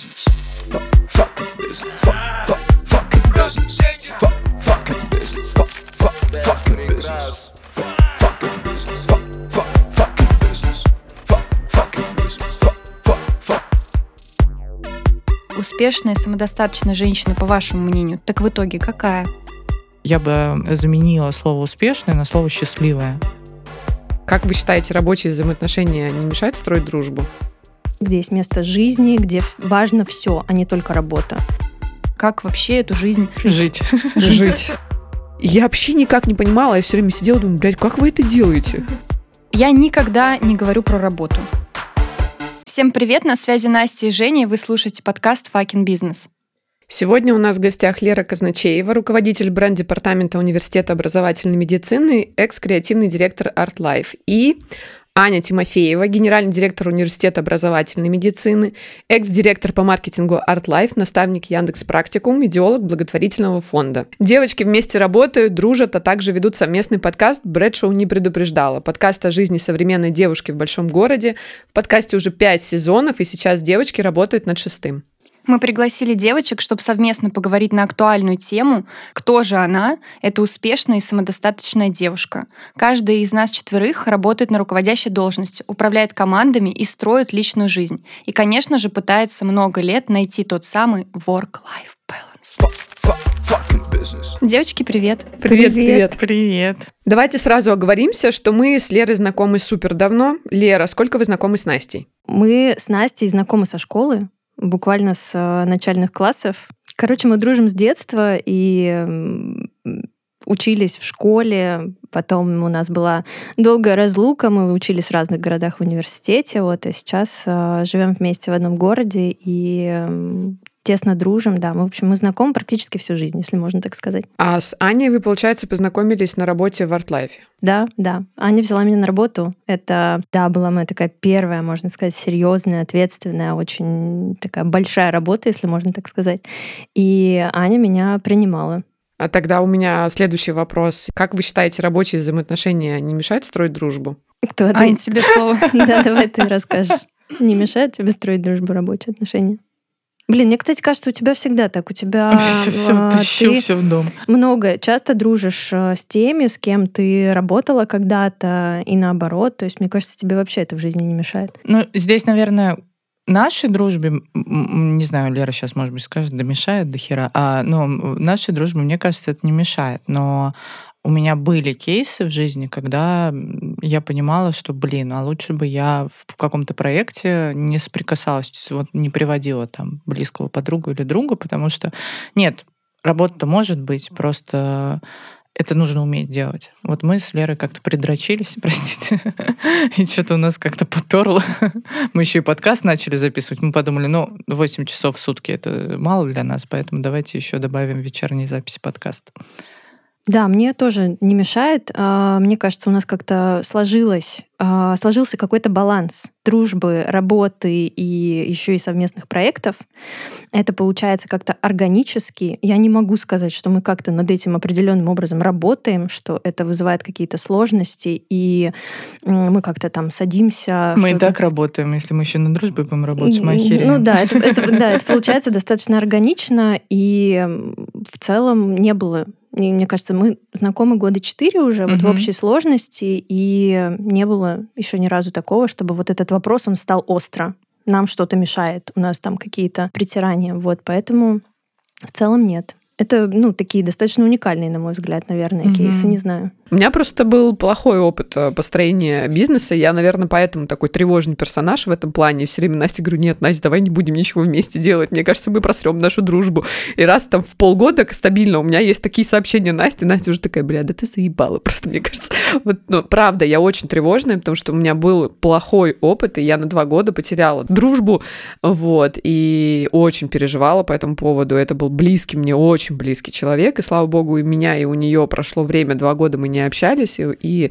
business. Fuck, fucking business. Fuck, fuck, fucking business. Fuck, fucking business. Fuck, fuck, fucking business. Fuck, fucking business. Fuck, fuck, fucking business. Fuck, fucking business. Fuck, fuck, fuck. Успешная, самодостаточная женщина, по вашему мнению, так в итоге какая? Я бы заменила слово «успешное» на слово «счастливое». Как вы считаете, рабочие взаимоотношения не мешают строить дружбу? Где есть место жизни, где важно все, а не только работа. Как вообще эту жизнь Жить. Жить. Я вообще никак не понимала, я все время сидела и думаю, блядь, как вы это делаете? Я никогда не говорю про работу. Всем привет, на связи Настя и Женя, и вы слушаете подкаст «Факин бизнес». Сегодня у нас в гостях Лера Казначеева, руководитель бренд-департамента Университета образовательной медицины, экс-креативный директор Art Life, и Аня Тимофеева, генеральный директор Университета образовательной медицины, экс-директор по маркетингу ArtLife, наставник Яндекс Практикум, идеолог благотворительного фонда. Девочки вместе работают, дружат, а также ведут совместный подкаст «Брэдшоу не предупреждала». Подкаст о жизни современной девушки в большом городе. В подкасте уже пять сезонов, и сейчас девочки работают над шестым. Мы пригласили девочек, чтобы совместно поговорить на актуальную тему «Кто же она?» Это успешная и самодостаточная девушка. Каждая из нас четверых работает на руководящей должности, управляет командами и строит личную жизнь. И, конечно же, пытается много лет найти тот самый work-life balance. Девочки, привет! Привет, привет. Привет. Давайте сразу оговоримся, что мы с Лерой знакомы супер давно. Лера, сколько вы знакомы с Настей? Мы с Настей знакомы со школы, буквально с э, начальных классов. Короче, мы дружим с детства и учились в школе. Потом у нас была долгая разлука. Мы учились в разных городах в университете. Вот, и сейчас э, живем вместе в одном городе и тесно дружим. Да, мы, в общем, мы знакомы практически всю жизнь, если можно так сказать. А с Аней вы, получается, познакомились на работе в ArtLife. Да, да. Аня взяла меня на работу. Это, да, была моя такая первая, можно сказать, серьезная, ответственная, очень такая большая работа, если можно так сказать. И Аня меня принимала. А тогда у меня следующий вопрос. Как вы считаете, рабочие взаимоотношения не мешают строить дружбу? Кто Ань, ответит? тебе слово. Да, давай ты расскажешь. Не мешает тебе строить дружбу, рабочие отношения? Блин, мне, кстати, кажется, у тебя всегда так. У тебя Все, все, тащу ты все в дом. много, часто дружишь э, с теми, с кем ты работала когда-то, и наоборот. То есть, мне кажется, тебе вообще это в жизни не мешает. Ну, здесь, наверное, нашей дружбе, не знаю, Лера сейчас, может быть, скажет, да мешает до хера, а, ну, м, нашей дружбе, мне кажется, это не мешает, но у меня были кейсы в жизни, когда я понимала, что, блин, а лучше бы я в каком-то проекте не соприкасалась, вот не приводила там близкого подругу или друга, потому что, нет, работа-то может быть, просто это нужно уметь делать. Вот мы с Лерой как-то придрочились, простите, и что-то у нас как-то поперло. Мы еще и подкаст начали записывать. Мы подумали, ну, 8 часов в сутки это мало для нас, поэтому давайте еще добавим вечерние записи подкаста. Да, мне тоже не мешает. А, Мне кажется, у нас как-то сложилось, а, сложился какой-то баланс дружбы, работы и еще и совместных проектов. Это получается как-то органически. Я не могу сказать, что мы как-то над этим определенным образом работаем, что это вызывает какие-то сложности, и мы как-то там садимся. Мы и так работаем, если мы еще на дружбе будем работать, мы охереем. ну да, это, это- да, это получается достаточно органично, и в целом не было. И Мне кажется, мы знакомы года четыре уже вот в общей сложности, и не было еще ни разу такого, чтобы вот этот вопрос, он стал остро. Нам что-то мешает, у нас там какие-то притирания. Вот, поэтому в целом нет. Это, ну, такие достаточно уникальные, на мой взгляд, наверное, Мгм. кейсы, не знаю. У меня просто был плохой опыт э, построения бизнеса. Я, наверное, поэтому такой тревожный персонаж в этом плане. Все время Насте говорю, нет, Настя, давай не будем ничего вместе делать. Мне кажется, мы просрем нашу дружбу. И раз там в полгода стабильно у меня есть такие сообщения Насти, Настя уже такая, бля, да ты заебала просто, мне кажется. Вот, ну, правда, я очень тревожная, потому что у меня был плохой опыт, и я на два года потеряла дружбу, вот, и очень переживала по этому поводу. Это был близкий мне, очень близкий человек, и слава богу, и меня, и у нее прошло время, два года мы не общались, и, и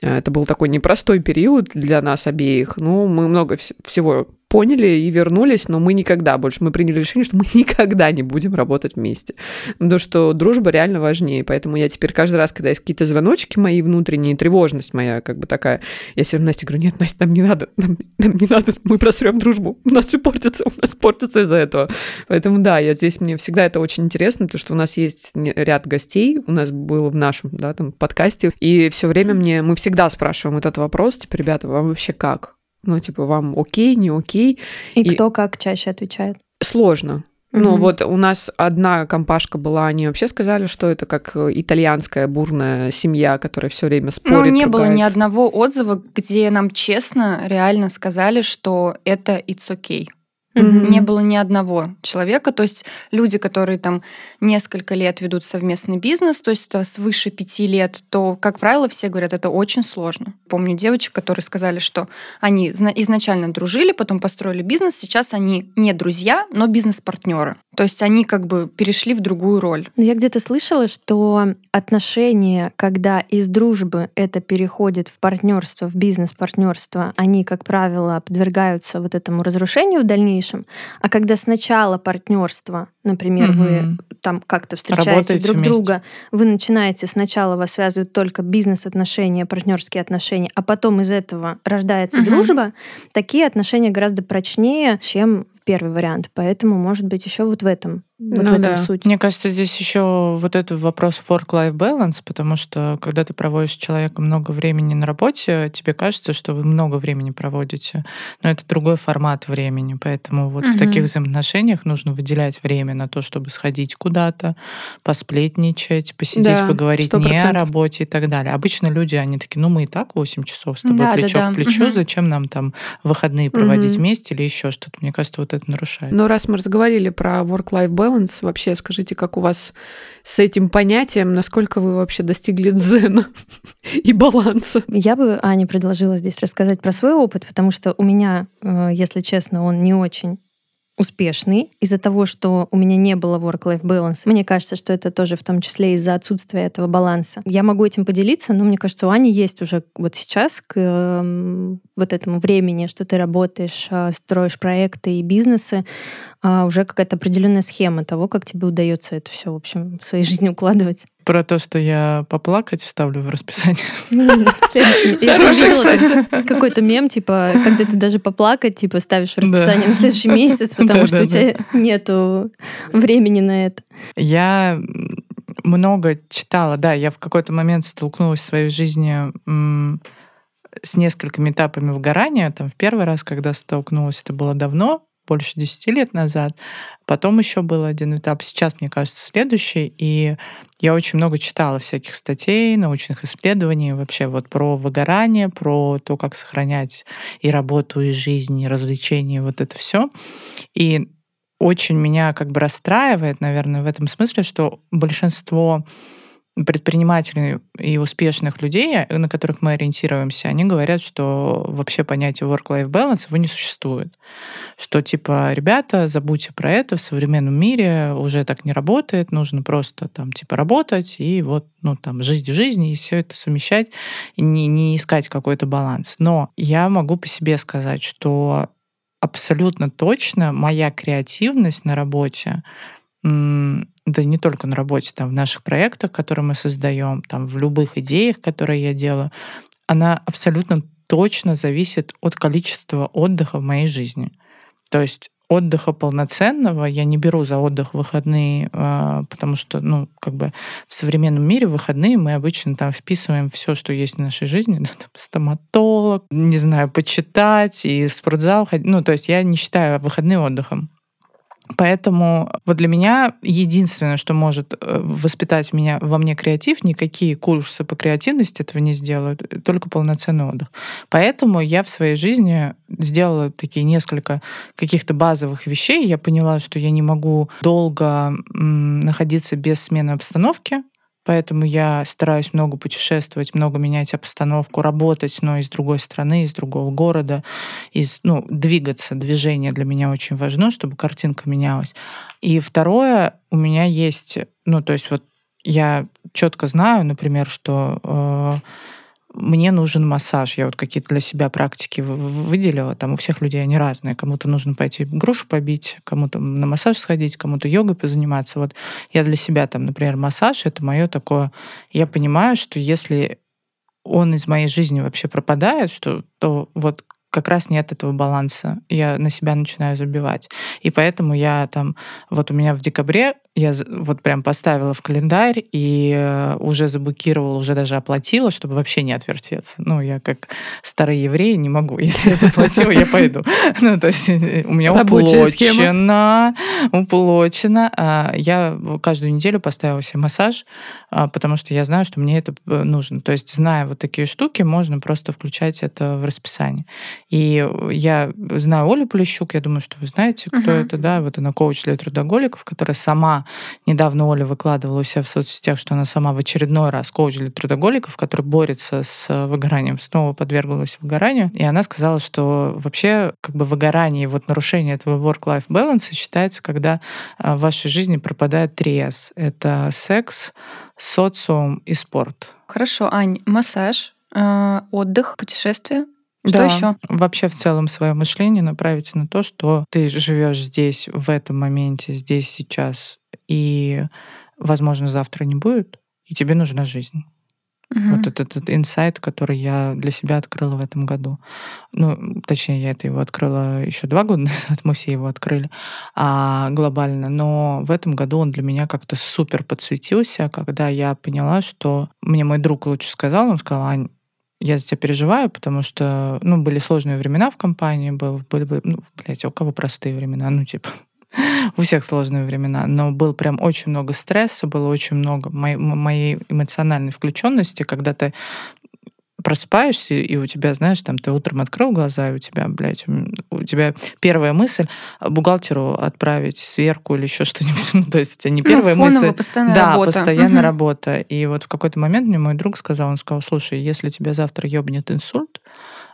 э, это был такой непростой период для нас обеих. Ну, мы много вс- всего поняли и вернулись, но мы никогда больше, мы приняли решение, что мы никогда не будем работать вместе. Потому что дружба реально важнее. Поэтому я теперь каждый раз, когда есть какие-то звоночки мои внутренние, тревожность моя как бы такая, я все равно Насте говорю, нет, Настя, нам не надо, нам, нам не надо, мы просрем дружбу, у нас все портится, у нас портится из-за этого. Поэтому да, я здесь, мне всегда это очень интересно, потому что у нас есть ряд гостей, у нас было в нашем, да, там, подкасте, и все время мне, мы всегда спрашиваем этот вопрос, типа, ребята, вам вообще как? Ну, типа, вам окей, не окей? И, и кто как чаще отвечает? Сложно. Ну, вот у нас одна компашка была, они вообще сказали, что это как итальянская бурная семья, которая все время спорит. Ну, не было ни одного отзыва, где нам честно, реально сказали, что это it's okay. Mm-hmm. Не было ни одного человека. То есть люди, которые там несколько лет ведут совместный бизнес, то есть это свыше пяти лет, то, как правило, все говорят, это очень сложно. Помню девочек, которые сказали, что они изначально дружили, потом построили бизнес, сейчас они не друзья, но бизнес-партнеры. То есть они как бы перешли в другую роль. Но я где-то слышала, что отношения, когда из дружбы это переходит в партнерство, в бизнес-партнерство, они, как правило, подвергаются вот этому разрушению в дальнейшем. А когда сначала партнерство, например, угу. вы там как-то встречаете Работаете друг вместе. друга, вы начинаете сначала вас связывают только бизнес-отношения, партнерские отношения, а потом из этого рождается угу. дружба, такие отношения гораздо прочнее, чем первый вариант. Поэтому, может быть, еще вот в этом вот ну, в этом да. суть. Мне кажется, здесь еще вот этот вопрос work-life balance, потому что когда ты проводишь с человеком много времени на работе, тебе кажется, что вы много времени проводите, но это другой формат времени, поэтому вот угу. в таких взаимоотношениях нужно выделять время на то, чтобы сходить куда-то, посплетничать, посидеть, да, поговорить 100%. не о работе и так далее. Обычно люди, они такие, ну мы и так 8 часов с тобой да, плечо да, да. к плечу, угу. зачем нам там выходные проводить угу. вместе или еще что-то? Мне кажется, вот это нарушает. Но раз мы разговаривали про work-life balance, баланс вообще? Скажите, как у вас с этим понятием, насколько вы вообще достигли дзена и баланса? Я бы Ане предложила здесь рассказать про свой опыт, потому что у меня, э, если честно, он не очень успешный из-за того, что у меня не было work-life balance. Мне кажется, что это тоже в том числе из-за отсутствия этого баланса. Я могу этим поделиться, но мне кажется, у Ани есть уже вот сейчас к э, вот этому времени, что ты работаешь, э, строишь проекты и бизнесы, э, уже какая-то определенная схема того, как тебе удается это все, в общем, в своей жизни укладывать. Про то, что я поплакать вставлю в расписание. Следующий. Я видела какой-то мем, типа, когда ты даже поплакать, типа, ставишь в расписание на следующий месяц, потому что у тебя нету времени на это. Я много читала, да, я в какой-то момент столкнулась в своей жизни с несколькими этапами выгорания. Там в первый раз, когда столкнулась, это было давно, больше 10 лет назад. Потом еще был один этап, сейчас, мне кажется, следующий. И я очень много читала всяких статей, научных исследований вообще вот про выгорание, про то, как сохранять и работу, и жизнь, и развлечения, вот это все. И очень меня как бы расстраивает, наверное, в этом смысле, что большинство предпринимателей и успешных людей, на которых мы ориентируемся, они говорят, что вообще понятие work-life balance его не существует. Что типа, ребята, забудьте про это, в современном мире уже так не работает, нужно просто там типа работать и вот, ну там, жить жизнь и все это совмещать, и не, не искать какой-то баланс. Но я могу по себе сказать, что абсолютно точно моя креативность на работе да не только на работе, там, в наших проектах, которые мы создаем, там, в любых идеях, которые я делаю, она абсолютно точно зависит от количества отдыха в моей жизни. То есть отдыха полноценного я не беру за отдых выходные, а, потому что, ну, как бы в современном мире выходные мы обычно там вписываем все, что есть в нашей жизни, да, там, стоматолог, не знаю, почитать и спортзал, ну, то есть я не считаю выходные отдыхом. Поэтому вот для меня единственное, что может э, воспитать меня, во мне креатив, никакие курсы по креативности этого не сделают, только полноценный отдых. Поэтому я в своей жизни сделала такие несколько каких-то базовых вещей. Я поняла, что я не могу долго находиться без смены обстановки, Поэтому я стараюсь много путешествовать, много менять обстановку, работать, но из другой страны, из другого города, из, ну, двигаться. Движение для меня очень важно, чтобы картинка менялась. И второе, у меня есть, ну, то есть вот я четко знаю, например, что э, мне нужен массаж. Я вот какие-то для себя практики выделила. Там у всех людей они разные. Кому-то нужно пойти грушу побить, кому-то на массаж сходить, кому-то йогой позаниматься. Вот я для себя там, например, массаж — это мое такое... Я понимаю, что если он из моей жизни вообще пропадает, что то вот как раз нет этого баланса. Я на себя начинаю забивать. И поэтому я там, вот у меня в декабре я вот прям поставила в календарь и э, уже заблокировала, уже даже оплатила, чтобы вообще не отвертеться. Ну, я как старый еврей не могу. Если я заплатила, я пойду. Ну, то есть э, у меня уплочено, уплочено. А я каждую неделю поставила себе массаж, а, потому что я знаю, что мне это э, нужно. То есть, зная вот такие штуки, можно просто включать это в расписание. И я знаю Олю Полищук, я думаю, что вы знаете, кто это, да, вот она коуч для трудоголиков, которая сама недавно Оля выкладывала у себя в соцсетях, что она сама в очередной раз коуч для трудоголиков, который борется с выгоранием, снова подверглась выгоранию. И она сказала, что вообще как бы выгорание, вот нарушение этого work-life balance считается, когда а, в вашей жизни пропадает три S. Это секс, социум и спорт. Хорошо, Ань, массаж, отдых, путешествие. Что да, еще? Вообще в целом свое мышление направить на то, что ты живешь здесь, в этом моменте, здесь, сейчас, и, возможно, завтра не будет, и тебе нужна жизнь. Угу. Вот этот, этот инсайт, который я для себя открыла в этом году. Ну, точнее, я это его открыла еще два года назад, мы все его открыли а, глобально. Но в этом году он для меня как-то супер подсветился, когда я поняла, что мне мой друг лучше сказал, он сказал, Ань, я за тебя переживаю, потому что, ну, были сложные времена в компании, был, были, ну, блядь, у кого простые времена, ну, типа, у всех сложные времена, но был прям очень много стресса, было очень много моей, моей эмоциональной включенности, когда ты просыпаешься, и у тебя, знаешь, там ты утром открыл глаза, и у тебя, блядь, у тебя первая мысль бухгалтеру отправить сверку или еще что-нибудь. Ну, то есть у тебя не ну, первая ну, мысль. постоянная да, работа. постоянная угу. работа. И вот в какой-то момент мне мой друг сказал, он сказал, слушай, если тебя завтра ебнет инсульт,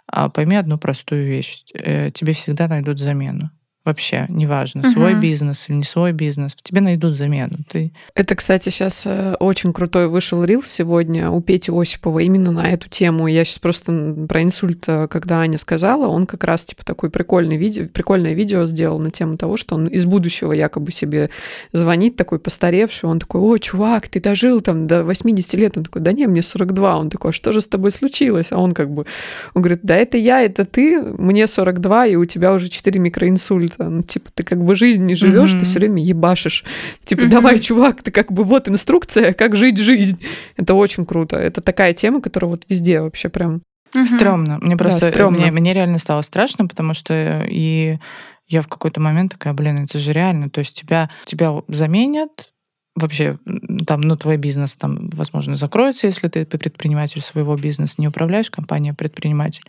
а пойми одну простую вещь. Э, тебе всегда найдут замену вообще, неважно, угу. свой бизнес или не свой бизнес, тебе найдут замену. Ты... Это, кстати, сейчас э, очень крутой вышел рил сегодня у Пети Осипова именно на эту тему. Я сейчас просто про инсульт, э, когда Аня сказала, он как раз типа такой прикольный видео, прикольное видео сделал на тему того, что он из будущего якобы себе звонит, такой постаревший, он такой, о, чувак, ты дожил там до 80 лет. Он такой, да не, мне 42. Он такой, а что же с тобой случилось? А он как бы, он говорит, да это я, это ты, мне 42, и у тебя уже 4 микроинсульта ну, типа, ты как бы жизнь не живешь, mm-hmm. ты все время ебашишь. Типа, mm-hmm. давай, чувак, ты как бы вот инструкция, как жить жизнь. Это очень круто. Это такая тема, которая вот везде вообще прям... Mm-hmm. Стрёмно. Мне просто... Да, стрёмно. Мне, мне реально стало страшно, потому что и я в какой-то момент такая, блин, это же реально. То есть тебя, тебя заменят, вообще там, ну, твой бизнес там, возможно, закроется, если ты предприниматель своего бизнеса, не управляешь компанией, а предприниматель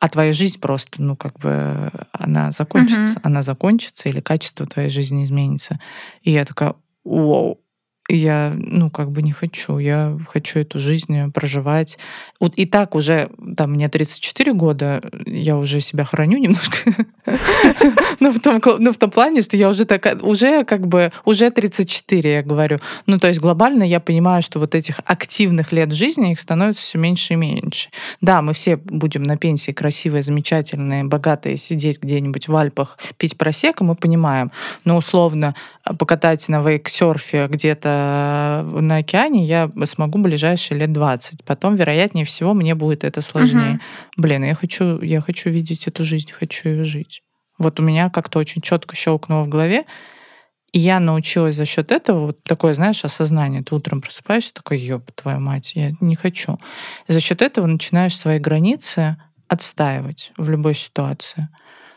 а твоя жизнь просто, ну, как бы, она закончится, угу. она закончится, или качество твоей жизни изменится. И я такая, вау, я, ну, как бы не хочу. Я хочу эту жизнь проживать. Вот и так уже, там, мне 34 года, я уже себя храню немножко. Но в том, ну, в том плане, что я уже так, уже как бы, уже 34, я говорю. Ну, то есть глобально я понимаю, что вот этих активных лет жизни, их становится все меньше и меньше. Да, мы все будем на пенсии красивые, замечательные, богатые, сидеть где-нибудь в Альпах, пить просека, мы понимаем. Но условно покатать на вейксерфе где-то Э, на океане я смогу ближайшие лет 20. Потом, вероятнее всего, мне будет это сложнее. Угу. Блин, я хочу, я хочу видеть эту жизнь, хочу ее жить. Вот у меня как-то очень четко щелкнуло в голове. И я научилась за счет этого, вот такое, знаешь, осознание. Ты утром просыпаешься, такой, ёб, твою мать, я не хочу. И за счет этого начинаешь свои границы отстаивать в любой ситуации.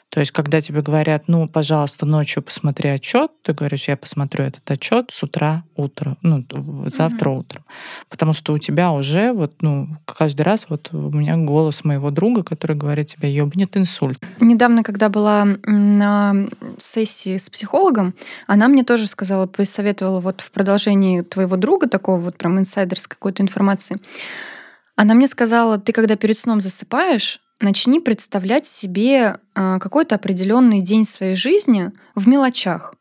То есть, когда тебе говорят, ну, пожалуйста, ночью посмотри отчет, ты говоришь, я посмотрю этот отчет с утра, утро, ну, завтра mm-hmm. утром. Потому что у тебя уже вот, ну, каждый раз вот у меня голос моего друга, который говорит тебе, ёбнет инсульт. Недавно, когда была на сессии с психологом, она мне тоже сказала, посоветовала вот в продолжении твоего друга, такого вот прям инсайдерской какой-то информации, она мне сказала, ты когда перед сном засыпаешь, начни представлять себе а, какой-то определенный день своей жизни в мелочах.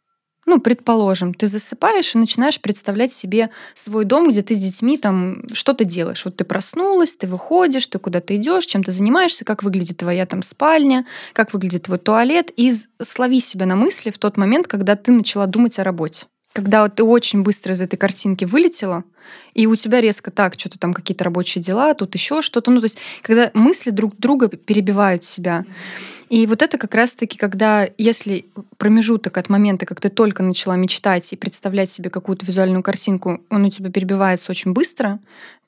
ну, предположим, ты засыпаешь и начинаешь представлять себе свой дом, где ты с детьми там что-то делаешь. Вот ты проснулась, ты выходишь, ты куда-то идешь, чем ты занимаешься, как выглядит твоя там спальня, как выглядит твой туалет, и слови себя на мысли в тот момент, когда ты начала думать о работе когда вот ты очень быстро из этой картинки вылетела, и у тебя резко так, что-то там какие-то рабочие дела, тут еще что-то. Ну, то есть, когда мысли друг друга перебивают себя. И вот это как раз-таки, когда, если промежуток от момента, как ты только начала мечтать и представлять себе какую-то визуальную картинку, он у тебя перебивается очень быстро,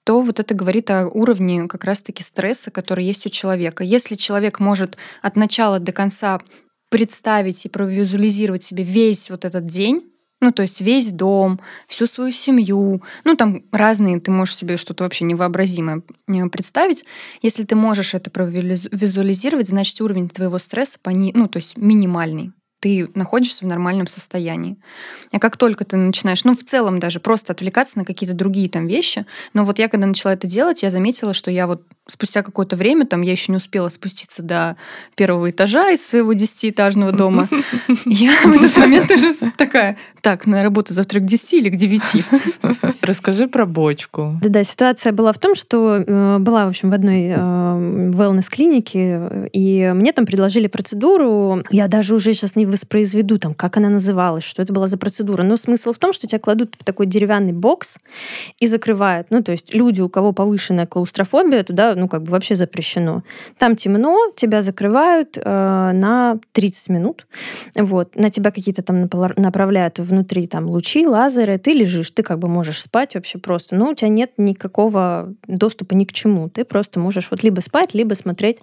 то вот это говорит о уровне как раз-таки стресса, который есть у человека. Если человек может от начала до конца представить и провизуализировать себе весь вот этот день, ну, то есть весь дом, всю свою семью. Ну, там разные, ты можешь себе что-то вообще невообразимое э, представить. Если ты можешь это визуализировать, значит, уровень твоего стресса, пони... ну, то есть минимальный ты находишься в нормальном состоянии. А как только ты начинаешь, ну, в целом даже просто отвлекаться на какие-то другие там вещи, но вот я когда начала это делать, я заметила, что я вот спустя какое-то время, там, я еще не успела спуститься до первого этажа из своего десятиэтажного дома, я в этот момент уже такая, так, на работу завтра к 10 или к 9? Расскажи про бочку. Да-да, ситуация была в том, что э, была, в общем, в одной э, wellness-клинике, и мне там предложили процедуру, я даже уже сейчас не воспроизведу, там, как она называлась, что это была за процедура. Но смысл в том, что тебя кладут в такой деревянный бокс и закрывают. Ну, то есть люди, у кого повышенная клаустрофобия, туда, ну, как бы вообще запрещено. Там темно, тебя закрывают э, на 30 минут. Вот. На тебя какие-то там направляют внутри там лучи, лазеры. Ты лежишь, ты как бы можешь спать вообще просто. Но у тебя нет никакого доступа ни к чему. Ты просто можешь вот либо спать, либо смотреть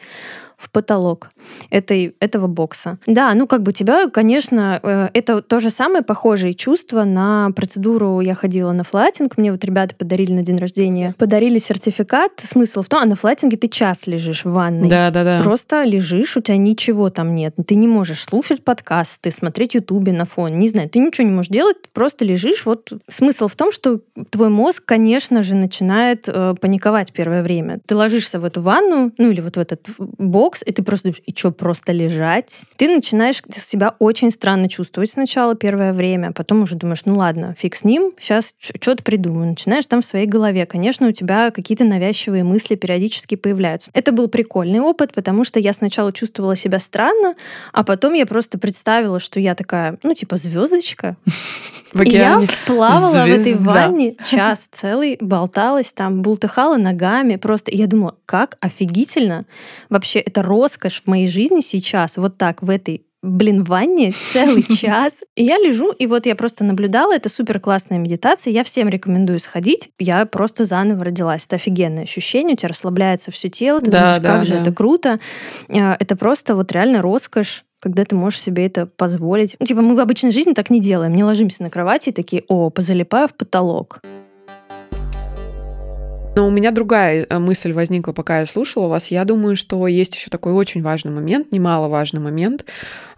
в потолок этой, этого бокса. Да, ну как бы тебя, конечно, э, это то же самое похожее чувство на процедуру. Я ходила на флатинг, мне вот ребята подарили на день рождения, подарили сертификат. Смысл в том, а на флатинге ты час лежишь в ванной. Да, да, да. Просто лежишь, у тебя ничего там нет. Ты не можешь слушать подкасты, смотреть ютубе на фон, не знаю, ты ничего не можешь делать, просто лежишь. Вот смысл в том, что твой мозг, конечно же, начинает э, паниковать первое время. Ты ложишься в эту ванну, ну или вот в этот бокс, бокс, и ты просто думаешь, и что, просто лежать? Ты начинаешь себя очень странно чувствовать сначала первое время, а потом уже думаешь, ну ладно, фиг с ним, сейчас что-то придумаю. Начинаешь там в своей голове. Конечно, у тебя какие-то навязчивые мысли периодически появляются. Это был прикольный опыт, потому что я сначала чувствовала себя странно, а потом я просто представила, что я такая, ну, типа звездочка. И я плавала Звезда. в этой ванне час целый, болталась там, бултыхала ногами. Просто я думала, как офигительно. Вообще, это роскошь в моей жизни сейчас, вот так, в этой блин, в ванне целый час. И я лежу, и вот я просто наблюдала, это супер классная медитация, я всем рекомендую сходить. Я просто заново родилась. Это офигенное ощущение, у тебя расслабляется все тело, ты да, думаешь, да, как да. же это круто. Э, это просто вот реально роскошь когда ты можешь себе это позволить. Ну, типа, мы в обычной жизни так не делаем. Не ложимся на кровати и такие, о, позалипаю в потолок. Но у меня другая э, мысль возникла, пока я слушала вас. Я думаю, что есть еще такой очень важный момент, немаловажный момент.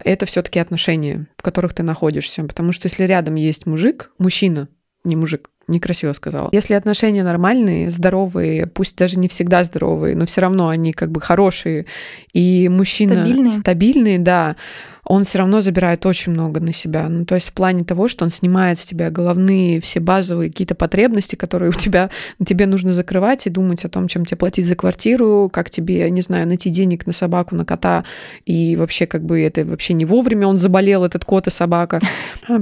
Это все-таки отношения, в которых ты находишься. Потому что если рядом есть мужик, мужчина, не мужик, некрасиво сказала. Если отношения нормальные, здоровые, пусть даже не всегда здоровые, но все равно они как бы хорошие, и мужчина стабильные, стабильные да, он все равно забирает очень много на себя. Ну, то есть в плане того, что он снимает с тебя головные все базовые какие-то потребности, которые у тебя, тебе нужно закрывать и думать о том, чем тебе платить за квартиру, как тебе, не знаю, найти денег на собаку, на кота, и вообще как бы это вообще не вовремя он заболел, этот кот и собака.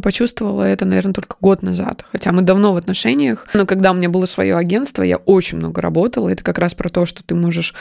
Почувствовала это, наверное, только год назад. Хотя мы давно в отношениях, но когда у меня было свое агентство, я очень много работала. Это как раз про то, что ты можешь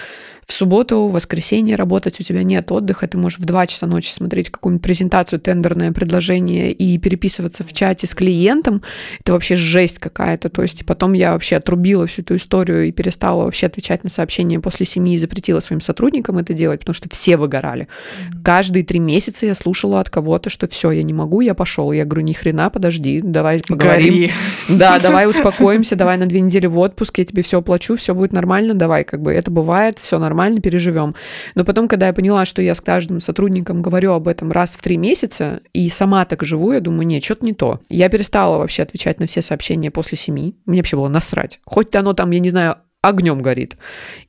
в субботу, в воскресенье работать, у тебя нет отдыха, ты можешь в 2 часа ночи смотреть какую-нибудь презентацию, тендерное предложение и переписываться в чате с клиентом, это вообще жесть какая-то. То есть потом я вообще отрубила всю эту историю и перестала вообще отвечать на сообщения после семьи и запретила своим сотрудникам это делать, потому что все выгорали. Mm-hmm. Каждые три месяца я слушала от кого-то, что все, я не могу, я пошел. Я говорю, ни хрена, подожди, давай поговорим. Гори. Да, давай успокоимся, давай на две недели в отпуск, я тебе все оплачу, все будет нормально, давай, как бы это бывает, все нормально нормально, переживем. Но потом, когда я поняла, что я с каждым сотрудником говорю об этом раз в три месяца, и сама так живу, я думаю, нет, что-то не то. Я перестала вообще отвечать на все сообщения после семи. Мне вообще было насрать. Хоть оно там, я не знаю, огнем горит.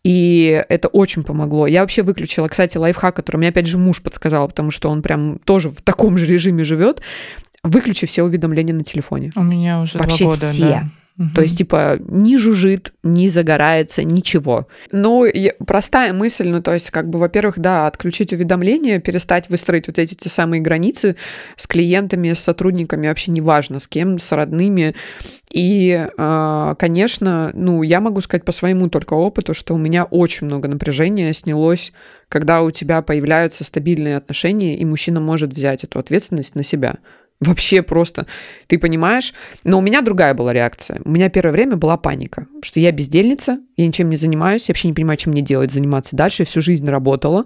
И это очень помогло. Я вообще выключила, кстати, лайфхак, который мне опять же муж подсказал, потому что он прям тоже в таком же режиме живет. выключи все уведомления на телефоне. У меня уже Вообще два года, все. да. Мгм. То есть, типа, не жужжит, не загорается, ничего. Ну, простая мысль, ну, то есть, как бы, во-первых, да, отключить уведомления, перестать выстроить вот эти те самые границы с клиентами, с сотрудниками, вообще неважно, с кем, с родными. И, э, конечно, ну, я могу сказать по своему только опыту, что у меня очень много напряжения снялось, когда у тебя появляются стабильные отношения, и мужчина может взять эту ответственность на себя. Вообще просто, ты понимаешь? Но у меня другая была реакция. У меня первое время была паника, что я бездельница, я ничем не занимаюсь, я вообще не понимаю, чем мне делать, заниматься дальше. Я всю жизнь работала,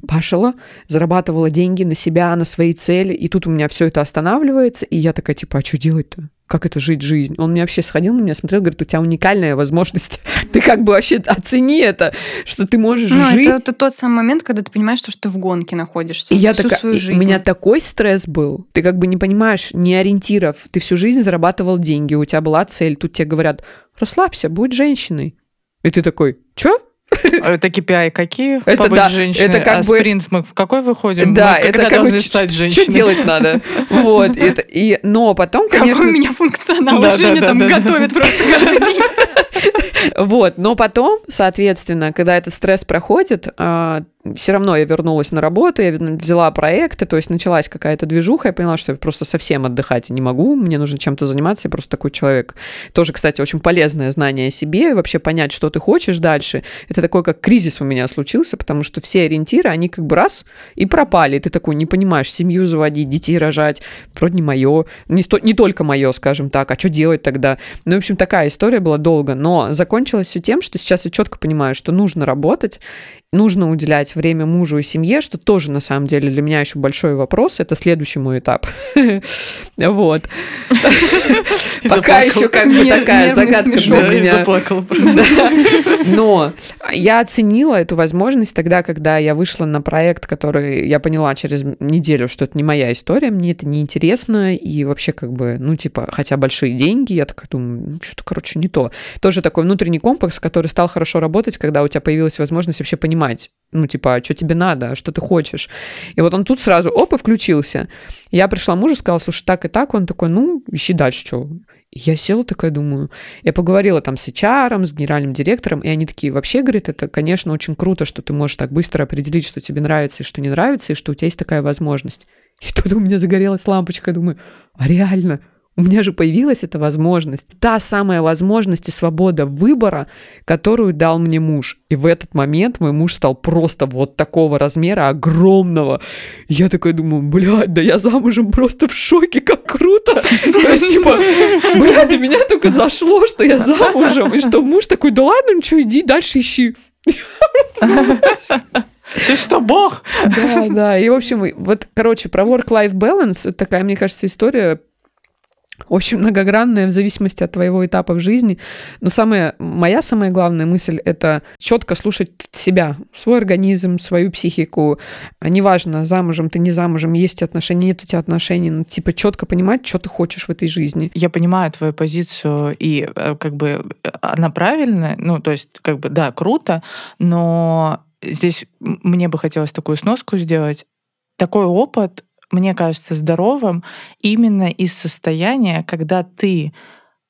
башила, зарабатывала деньги на себя, на свои цели, и тут у меня все это останавливается, и я такая, типа, а что делать-то? Как это жить жизнь? Он мне вообще сходил на меня, смотрел, говорит, у тебя уникальная возможность. Ты как бы вообще оцени это, что ты можешь Ну, жить. это, это тот самый момент, когда ты понимаешь, что, что ты в гонке находишься И я всю такая, свою жизнь. у меня такой стресс был. Ты как бы не понимаешь ни ориентиров. Ты всю жизнь зарабатывал деньги, у тебя была цель. Тут тебе говорят, расслабься, будь женщиной. И ты такой, чё? А Это KPI какие? Это Побыть да, женщиной? это как а бы- спринт мы в какой выходим? да, мы это когда как бы должны ч- стать женщиной? Что делать надо? Вот. это- и, но потом, конечно... Какой у меня функционал? Да, Женя да, там да, да, готовит просто каждый день. Вот, но потом, соответственно, когда этот стресс проходит, все равно я вернулась на работу, я взяла проекты, то есть началась какая-то движуха, я поняла, что я просто совсем отдыхать не могу, мне нужно чем-то заниматься, я просто такой человек. Тоже, кстати, очень полезное знание о себе, вообще понять, что ты хочешь дальше. Это такой, как кризис у меня случился, потому что все ориентиры, они как бы раз и пропали, ты такой не понимаешь, семью заводить, детей рожать, вроде не мое, не, сто- не только мое, скажем так, а что делать тогда? Ну, в общем, такая история была долго, но закончилось все тем, что сейчас я четко понимаю, что нужно работать, нужно уделять время мужу и семье, что тоже на самом деле для меня еще большой вопрос. Это следующий мой этап. Вот. Пока еще как бы такая загадка для меня. Но я оценила эту возможность тогда, когда я вышла на проект, который я поняла через неделю, что это не моя история, мне это не интересно, и вообще как бы, ну, типа, хотя большие деньги, я такая думаю, ну, что-то, короче, не то. Тоже такой внутренний комплекс, который стал хорошо работать, когда у тебя появилась возможность вообще понимать, ну, типа, а что тебе надо, что ты хочешь. И вот он тут сразу, оп, и включился. Я пришла мужу, сказала, слушай, так и так, он такой, ну, ищи дальше, что. Я села такая, думаю, я поговорила там с HR, с генеральным директором, и они такие, вообще, говорит, это, конечно, очень круто, что ты можешь так быстро определить, что тебе нравится и что не нравится, и что у тебя есть такая возможность. И тут у меня загорелась лампочка, я думаю, а реально, у меня же появилась эта возможность. Та самая возможность и свобода выбора, которую дал мне муж. И в этот момент мой муж стал просто вот такого размера, огромного. Я такая думаю, блядь, да я замужем просто в шоке, как круто. То есть, типа, блядь, до меня только зашло, что я замужем, и что муж такой, да ладно, что, иди дальше ищи. Ты что, бог? Да, да. И, в общем, вот, короче, про work-life balance, такая, мне кажется, история очень многогранная в зависимости от твоего этапа в жизни. Но самая, моя самая главная мысль — это четко слушать себя, свой организм, свою психику. А Неважно, замужем ты, не замужем, есть отношения, нет у тебя отношений. Ну, типа, четко понимать, что ты хочешь в этой жизни. Я понимаю твою позицию, и э, как бы она правильная, ну, то есть, как бы, да, круто, но здесь мне бы хотелось такую сноску сделать. Такой опыт, мне кажется, здоровым именно из состояния, когда ты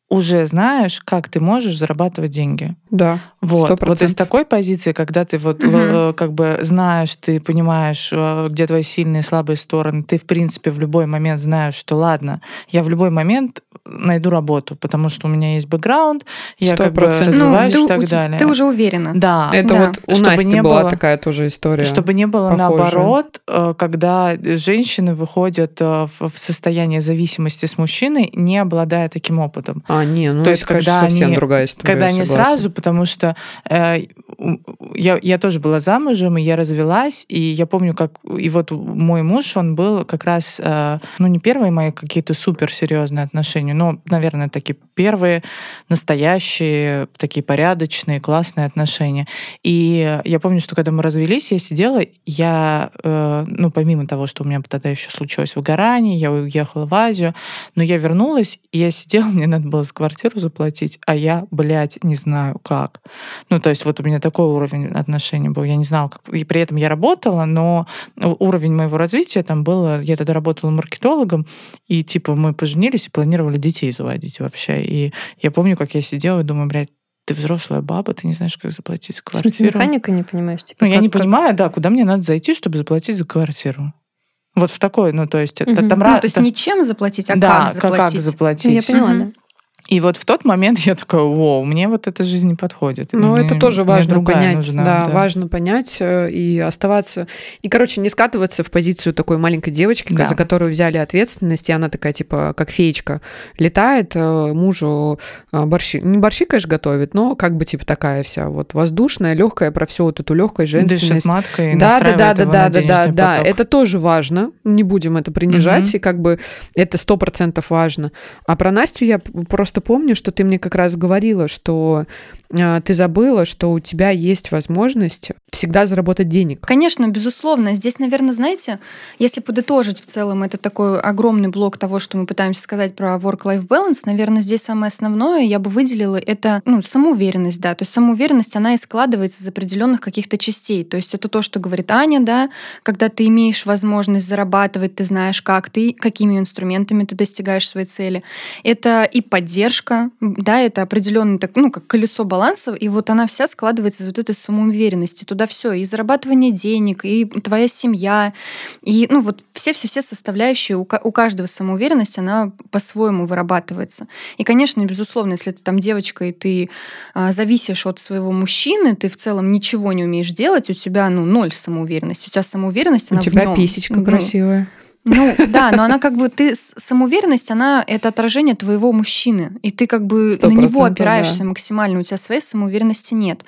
уже знаешь, как ты можешь зарабатывать деньги. Да, Вот, сто вот из такой позиции, когда ты вот э, как бы знаешь, ты понимаешь, э, где твои сильные и слабые стороны, ты в принципе в любой момент знаешь, что ладно, я в любой момент найду работу, потому что у меня есть бэкграунд, я Сто как бы развиваюсь ты, и так далее. ты уже уверена. Да. Это Да. вот у Чтобы Насти не была было- такая тоже история. Чтобы не было похожая. наоборот, э, когда женщины выходят в состояние зависимости с мужчиной, не обладая таким опытом. А, не, ну То это, есть, конечно, когда совсем они- другая история. Когда согласна. сразу, потому что э, я, я тоже была замужем, и я развелась, и я помню, как... И вот мой муж, он был как раз, э, ну, не первые мои какие-то суперсерьезные отношения, но, наверное, такие первые настоящие, такие порядочные, классные отношения. И я помню, что когда мы развелись, я сидела, я, э, ну, помимо того, что у меня тогда еще случилось выгорание, я уехала в Азию, но я вернулась, и я сидела, мне надо было за квартиру заплатить, а я, блядь, не знаю как. Ну, то есть вот у меня такой уровень отношений был. Я не знала, как... И при этом я работала, но уровень моего развития там было... Я тогда работала маркетологом, и типа мы поженились и планировали детей заводить вообще. И я помню, как я сидела и думаю, блядь, ты взрослая баба, ты не знаешь, как заплатить за квартиру. В смысле, механика не понимаешь? Типа, ну, я как- не как- понимаю, да, куда мне надо зайти, чтобы заплатить за квартиру. Вот в такой, ну, то есть... Мгм. там Ну, то есть там- не чем заплатить, а да, как заплатить. заплатить. Ну, я поняла, Мгм. да. И вот в тот момент я такая, вау, мне вот эта жизнь не подходит. Ну, это тоже важно понять. нужна, да, важно понять э, и оставаться. И, короче, не скатываться в позицию такой маленькой девочки, Да. за которую взяли ответственность, и она такая, типа, как феечка, летает, э, мужу э, борщи. Не борщи, конечно, готовит, но как бы, типа, такая вся вот воздушная, легкая, про всю вот эту Дышит женственность. маткой и Да, да, да, да, да, да, да, да. Это тоже важно. Не будем это принижать, Мгм. и как бы это сто процентов важно. А про Настю я п- просто помню, что ты мне как раз говорила, что а, ты забыла, что у тебя есть возможность всегда заработать денег. Конечно, безусловно. Здесь, наверное, знаете, если подытожить в целом это такой огромный блок того, что мы пытаемся сказать про work-life balance, наверное, здесь самое основное я бы выделила это ну, самоуверенность, да. То есть самоуверенность, она и складывается из определенных каких-то частей. То есть это то, что говорит Аня, да, когда ты имеешь возможность зарабатывать, ты знаешь, как ты, какими инструментами ты достигаешь своей цели. Это и поддержка, да, это определенный, так, ну, как колесо баланса, и вот она вся складывается из вот этой самоуверенности. Туда все, и зарабатывание денег, и твоя семья, и, ну, вот все-все-все составляющие, у, у каждого самоуверенность, она по-своему вырабатывается. И, конечно, безусловно, если ты там девочка, и ты а, зависишь от своего мужчины, ты в целом ничего не умеешь делать, у тебя, ну, ноль самоуверенности. У тебя самоуверенность, У она в тебя нём. писечка Ну, красивая. Ну, да, но она как бы, ты, самоуверенность, она, это отражение твоего мужчины, и ты как бы на него опираешься да. максимально, у тебя своей самоуверенности нет.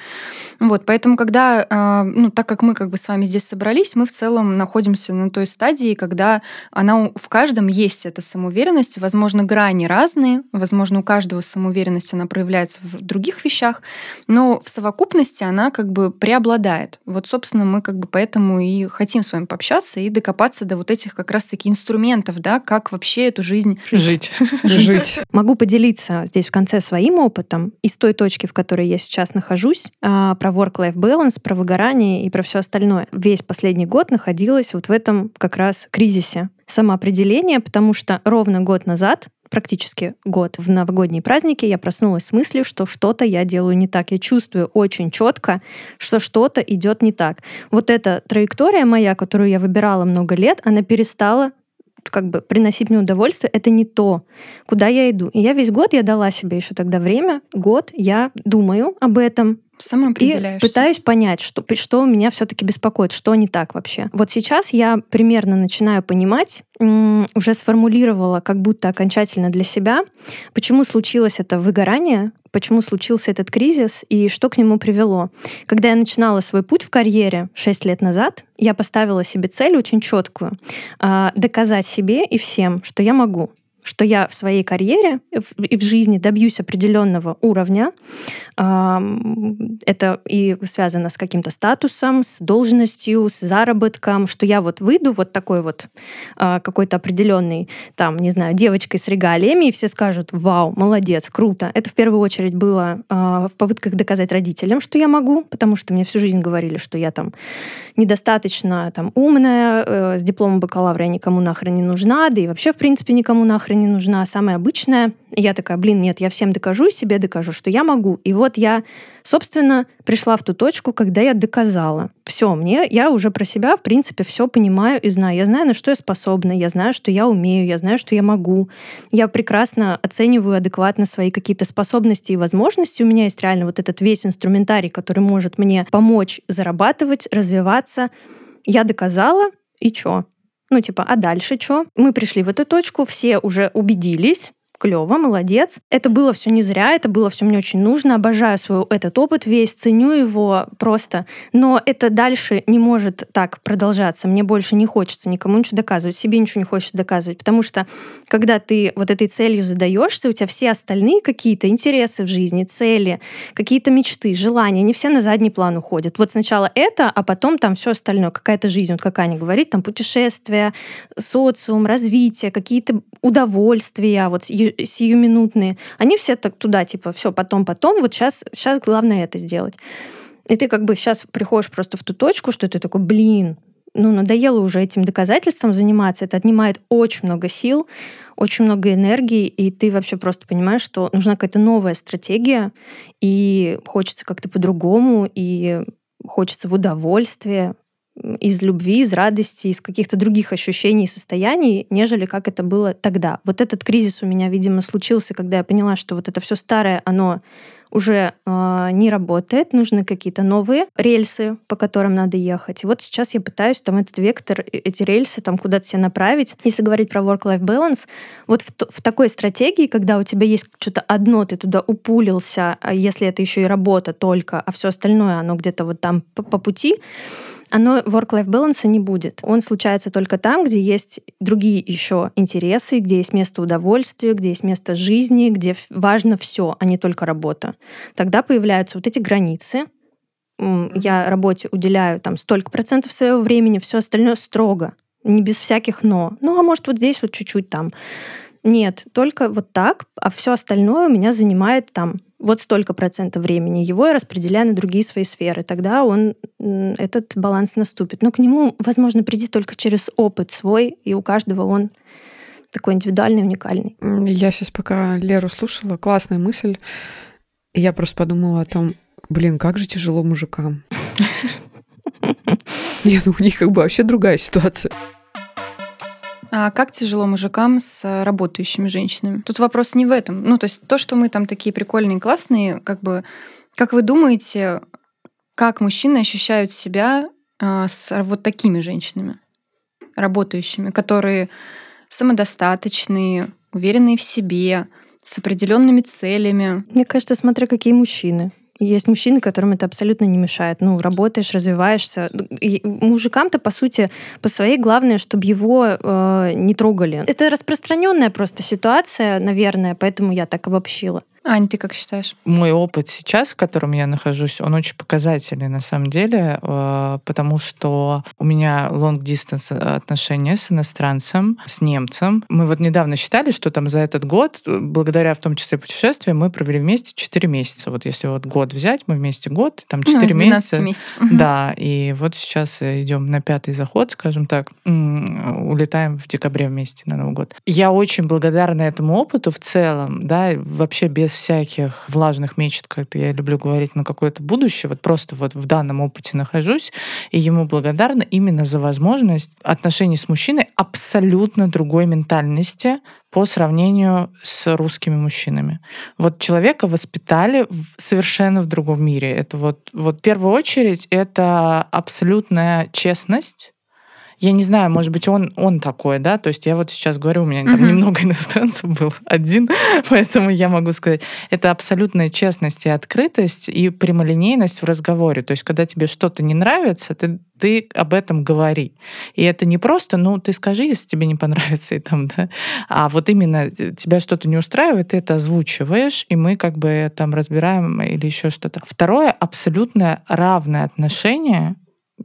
Вот, поэтому, когда, а, ну, так как мы как бы с вами здесь собрались, мы в целом находимся на той стадии, когда она в каждом есть эта самоуверенность, возможно, грани разные, возможно, у каждого самоуверенность, она проявляется в других вещах, но в совокупности она как бы преобладает. Вот, собственно, мы как бы поэтому и хотим с вами пообщаться и докопаться до вот этих как раз-таки инструментов, да, как вообще эту жизнь Жить. Жить. Могу поделиться здесь в конце своим опытом из той точки, в которой я сейчас нахожусь, а, про work-life balance, про выгорание и про все остальное. Весь последний год находилась вот в этом как раз кризисе самоопределения, потому что ровно год назад практически год в новогодние праздники я проснулась с мыслью, что что-то я делаю не так. Я чувствую очень четко, что что-то идет не так. Вот эта траектория моя, которую я выбирала много лет, она перестала как бы приносить мне удовольствие, это не то, куда я иду. И я весь год, я дала себе еще тогда время, год, я думаю об этом, и самоопределяешься. пытаюсь понять, что, что меня все-таки беспокоит, что не так вообще. Вот сейчас я примерно начинаю понимать, уже сформулировала как будто окончательно для себя, почему случилось это выгорание, почему случился этот кризис и что к нему привело. Когда я начинала свой путь в карьере 6 лет назад, я поставила себе цель очень четкую а, доказать себе и всем, что я могу что я в своей карьере и в жизни добьюсь определенного уровня. Это и связано с каким-то статусом, с должностью, с заработком, что я вот выйду вот такой вот а, какой-то определенный, там, не знаю, девочкой с регалиями, и все скажут, вау, молодец, круто. Это в первую очередь было а, в попытках доказать родителям, что я могу, потому что мне всю жизнь говорили, что я там недостаточно там умная, э, с дипломом бакалавра я никому нахрен не нужна, да и вообще, в принципе, никому нахрен не нужна, самая обычная. И я такая, блин, нет, я всем докажу, себе докажу, что я могу. И вот я, собственно, пришла в ту точку, когда я доказала. Все, мне, я уже про себя, в принципе, все понимаю и знаю. Я знаю, на что я способна, я знаю, что я умею, я знаю, что я могу. Я прекрасно оцениваю адекватно свои какие-то способности и возможности. У меня есть реально вот этот весь инструментарий, который может мне помочь зарабатывать, развиваться. Я доказала, и чё? Ну, типа, а дальше что? Мы пришли в эту точку, все уже убедились, клево, молодец. Это было все не зря, это было все мне очень нужно. Обожаю свой этот опыт весь, ценю его просто. Но это дальше не может так продолжаться. Мне больше не хочется никому ничего доказывать, себе ничего не хочется доказывать. Потому что когда ты вот этой целью задаешься, у тебя все остальные какие-то интересы в жизни, цели, какие-то мечты, желания, они все на задний план уходят. Вот сначала это, а потом там все остальное, какая-то жизнь, вот как Аня говорит, там путешествия, социум, развитие, какие-то удовольствия, вот сиюминутные, они все так туда, типа, все, потом, потом, вот сейчас, сейчас главное это сделать. И ты как бы сейчас приходишь просто в ту точку, что ты такой, блин, ну, надоело уже этим доказательством заниматься. Это отнимает очень много сил, очень много энергии, и ты вообще просто понимаешь, что нужна какая-то новая стратегия, и хочется как-то по-другому, и хочется в удовольствие, из любви, из радости, из каких-то других ощущений и состояний, нежели как это было тогда. Вот этот кризис у меня, видимо, случился, когда я поняла, что вот это все старое, оно уже э, не работает, нужны какие-то новые рельсы, по которым надо ехать. И вот сейчас я пытаюсь там этот вектор, эти рельсы там куда-то себе направить. Если говорить про work-life balance, вот в, в такой стратегии, когда у тебя есть что-то одно, ты туда упулился, а если это еще и работа только, а все остальное, оно где-то вот там по, по пути, оно work-life balance не будет. Он случается только там, где есть другие еще интересы, где есть место удовольствия, где есть место жизни, где важно все, а не только работа. Тогда появляются вот эти границы. Я работе уделяю там столько процентов своего времени, все остальное строго, не без всяких но. Ну, а может, вот здесь вот чуть-чуть там. Нет, только вот так, а все остальное у меня занимает там вот столько процентов времени, его я распределяю на другие свои сферы. Тогда он, этот баланс наступит. Но к нему, возможно, прийти только через опыт свой, и у каждого он такой индивидуальный, уникальный. Я сейчас пока Леру слушала, классная мысль. Я просто подумала о том, блин, как же тяжело мужикам. Нет, у них как бы вообще другая ситуация. А как тяжело мужикам с работающими женщинами? Тут вопрос не в этом. Ну, то есть то, что мы там такие прикольные, классные, как бы, как вы думаете, как мужчины ощущают себя а, с вот такими женщинами, работающими, которые самодостаточные, уверенные в себе, с определенными целями? Мне кажется, смотря какие мужчины. Есть мужчины, которым это абсолютно не мешает. Ну, работаешь, развиваешься. И мужикам-то, по сути, по своей главное, чтобы его э, не трогали. Это распространенная просто ситуация, наверное, поэтому я так обобщила. Ань, ты как считаешь? Мой опыт сейчас, в котором я нахожусь, он очень показательный на самом деле, э, потому что у меня long-distance отношения с иностранцем, с немцем. Мы вот недавно считали, что там за этот год, благодаря в том числе путешествиям, мы провели вместе 4 месяца. Вот если вот год взять, мы вместе год, там 4 ну, месяца. месяцев. Да, и вот сейчас идем на пятый заход, скажем так, улетаем в декабре вместе на Новый год. Я очень благодарна этому опыту в целом, да, вообще без всяких влажных мечт, как я люблю говорить, на какое-то будущее. Вот просто вот в данном опыте нахожусь, и ему благодарна именно за возможность отношений с мужчиной абсолютно другой ментальности по сравнению с русскими мужчинами. Вот человека воспитали совершенно в другом мире. Это вот, вот в первую очередь это абсолютная честность, я не знаю, может быть, он, он такой, да, то есть я вот сейчас говорю, у меня там uh-huh. немного иностранцев был, один, поэтому я могу сказать, это абсолютная честность и открытость и прямолинейность в разговоре, то есть когда тебе что-то не нравится, ты, ты об этом говори. И это не просто, ну, ты скажи, если тебе не понравится, и там, да, а вот именно тебя что-то не устраивает, ты это озвучиваешь, и мы как бы там разбираем или еще что-то. Второе, абсолютно равное отношение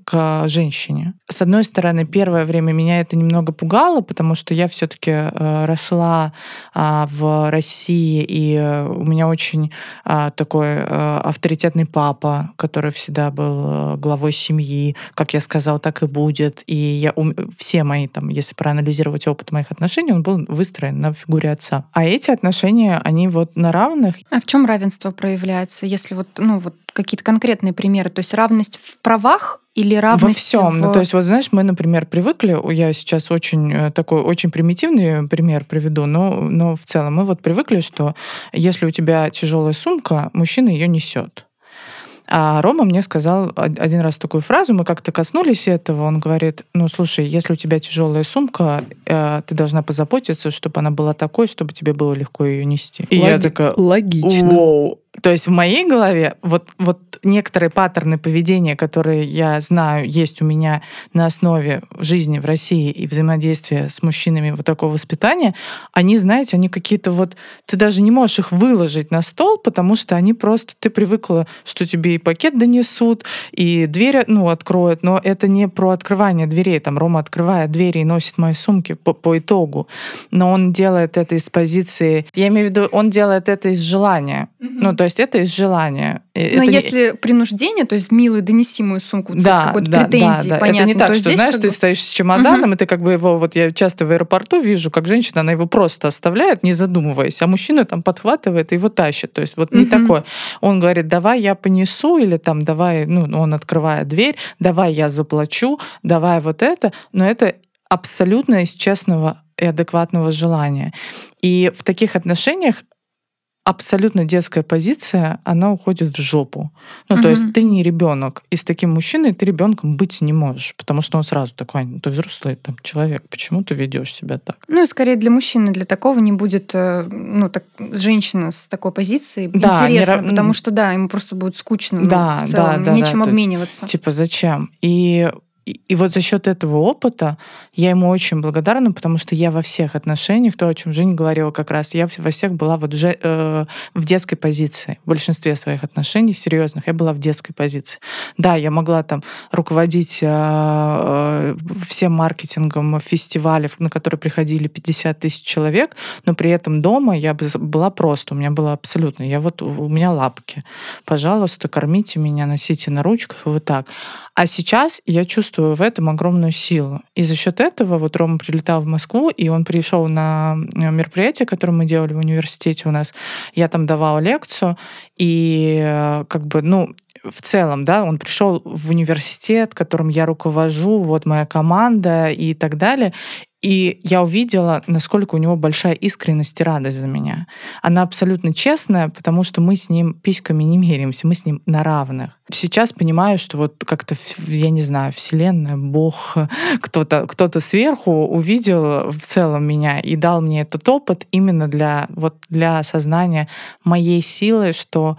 к женщине. С одной стороны, первое время меня это немного пугало, потому что я все-таки э, росла э, в России, и э, у меня очень э, такой э, авторитетный папа, который всегда был главой семьи, как я сказал, так и будет. И я, все мои, там, если проанализировать опыт моих отношений, он был выстроен на фигуре отца. А эти отношения, они вот на равных. А в чем равенство проявляется, если вот, ну, вот какие-то конкретные примеры? То есть равность в правах или равность Во всем. В... Ну, то есть, вот знаешь, мы, например, привыкли, я сейчас очень э, такой очень примитивный пример приведу, но, но в целом мы вот привыкли, что если у тебя тяжелая сумка, мужчина ее несет. А Рома мне сказал один раз такую фразу, мы как-то коснулись этого, он говорит, ну, слушай, если у тебя тяжелая сумка, э, ты должна позаботиться, чтобы она была такой, чтобы тебе было легко ее нести. И Логи... я такая, логично. Воу, то есть в моей голове вот, вот некоторые паттерны поведения, которые я знаю, есть у меня на основе жизни в России и взаимодействия с мужчинами вот такого воспитания, они, знаете, они какие-то вот... Ты даже не можешь их выложить на стол, потому что они просто... Ты привыкла, что тебе и пакет донесут, и дверь, ну, откроют, но это не про открывание дверей. Там Рома открывает двери и носит мои сумки по, по итогу. Но он делает это из позиции... Я имею в виду, он делает это из желания. Mm-hmm Ну, то есть это из желания. Но это не- если принуждение, то есть милый, донеси мою сумку, да, какой-то да, претензией, да, да. понятно. Это не так, то что, знаешь, как ты бы- стоишь с чемоданом, и ты как бы его, вот я часто в аэропорту вижу, как женщина, она его просто оставляет, не задумываясь, а мужчина там подхватывает и его тащит. То есть вот не Мгм. такое. Он говорит, давай я понесу, или там, давай, ну, он открывает дверь, давай я заплачу, давай вот это. Но это абсолютно из честного и адекватного желания. И в таких отношениях абсолютно детская позиция, она уходит в жопу. Ну, то Мгм. есть ты не ребенок, и с таким мужчиной ты ребенком быть не можешь, потому что он сразу такой, «Ань, ну, ты взрослый там человек, почему ты ведешь себя так? Ну и скорее для мужчины, для такого не будет, э, ну, так, женщина с такой позицией Да, не интересно, ра- потому что, да, ему просто будет скучно, ну, Да, в целом, да, да, нечем да, то есть, обмениваться. Типа, зачем? И, и, вот за счет этого опыта я ему очень благодарна, потому что я во всех отношениях, то, о чем Женя говорила как раз, я во всех была вот же, э, в детской позиции. В большинстве своих отношений серьезных я была в детской позиции. Да, я могла там руководить э, э, всем маркетингом фестивалей, на которые приходили 50 тысяч человек, но при этом дома я бы- была просто, у меня было абсолютно, я вот, у меня лапки. Пожалуйста, кормите меня, носите на ручках, вот так. А сейчас я чувствую в этом огромную силу. И за счет этого вот Рома прилетал в Москву, и он пришел на э, мероприятие, которое мы делали в университете у нас. Я там давала лекцию, и э, как бы, ну, в целом, да, он пришел в университет, которым я руковожу, вот моя команда и так далее. И я увидела, насколько у него большая искренность и радость за меня. Она абсолютно честная, потому что мы с ним письками не меряемся, мы с ним на равных. Сейчас понимаю, что вот как-то, я не знаю, Вселенная, Бог, кто-то кто сверху увидел в целом меня и дал мне этот опыт именно для, вот, для осознания моей силы, что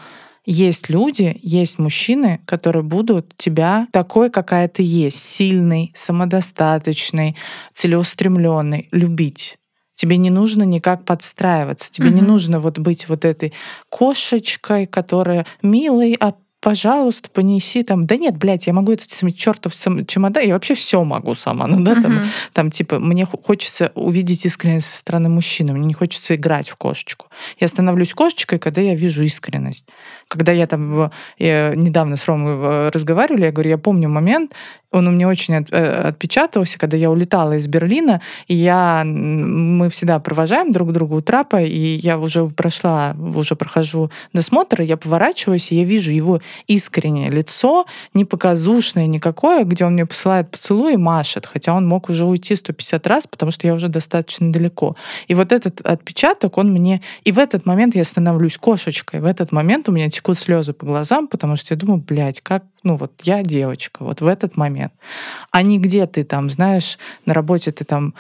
есть люди, есть мужчины, которые будут тебя такой, какая ты есть, сильный, самодостаточный, целеустремленный, любить. Тебе не нужно никак подстраиваться. Тебе не Мгм. нужно вот быть вот этой кошечкой, которая милый, а пожалуйста, понеси там. Да нет, блядь, я могу этот чертов чемодан, я вообще все могу сама. Ну да, там, Мгм. там типа мне хо- хочется увидеть искренность со стороны мужчины, мне не хочется играть в кошечку. Я становлюсь кошечкой, когда я вижу искренность. Когда я там я недавно с Ромой э, разговаривали, я говорю, я помню момент, он у меня очень от- э, отпечатался, когда я улетала из Берлина, и я, мы всегда провожаем друг друга у трапа, и я уже прошла, уже прохожу досмотр, и я поворачиваюсь, и я вижу его искреннее лицо, не показушное никакое, где он мне посылает поцелуй и машет, хотя он мог уже уйти 150 раз, потому что я уже достаточно далеко. И вот этот отпечаток, он мне... И в этот момент я становлюсь кошечкой. В этот момент у меня текут слезы по глазам, потому что я думаю, блядь, как... Ну вот я девочка, вот в этот момент. А не где ты там, знаешь, на работе ты там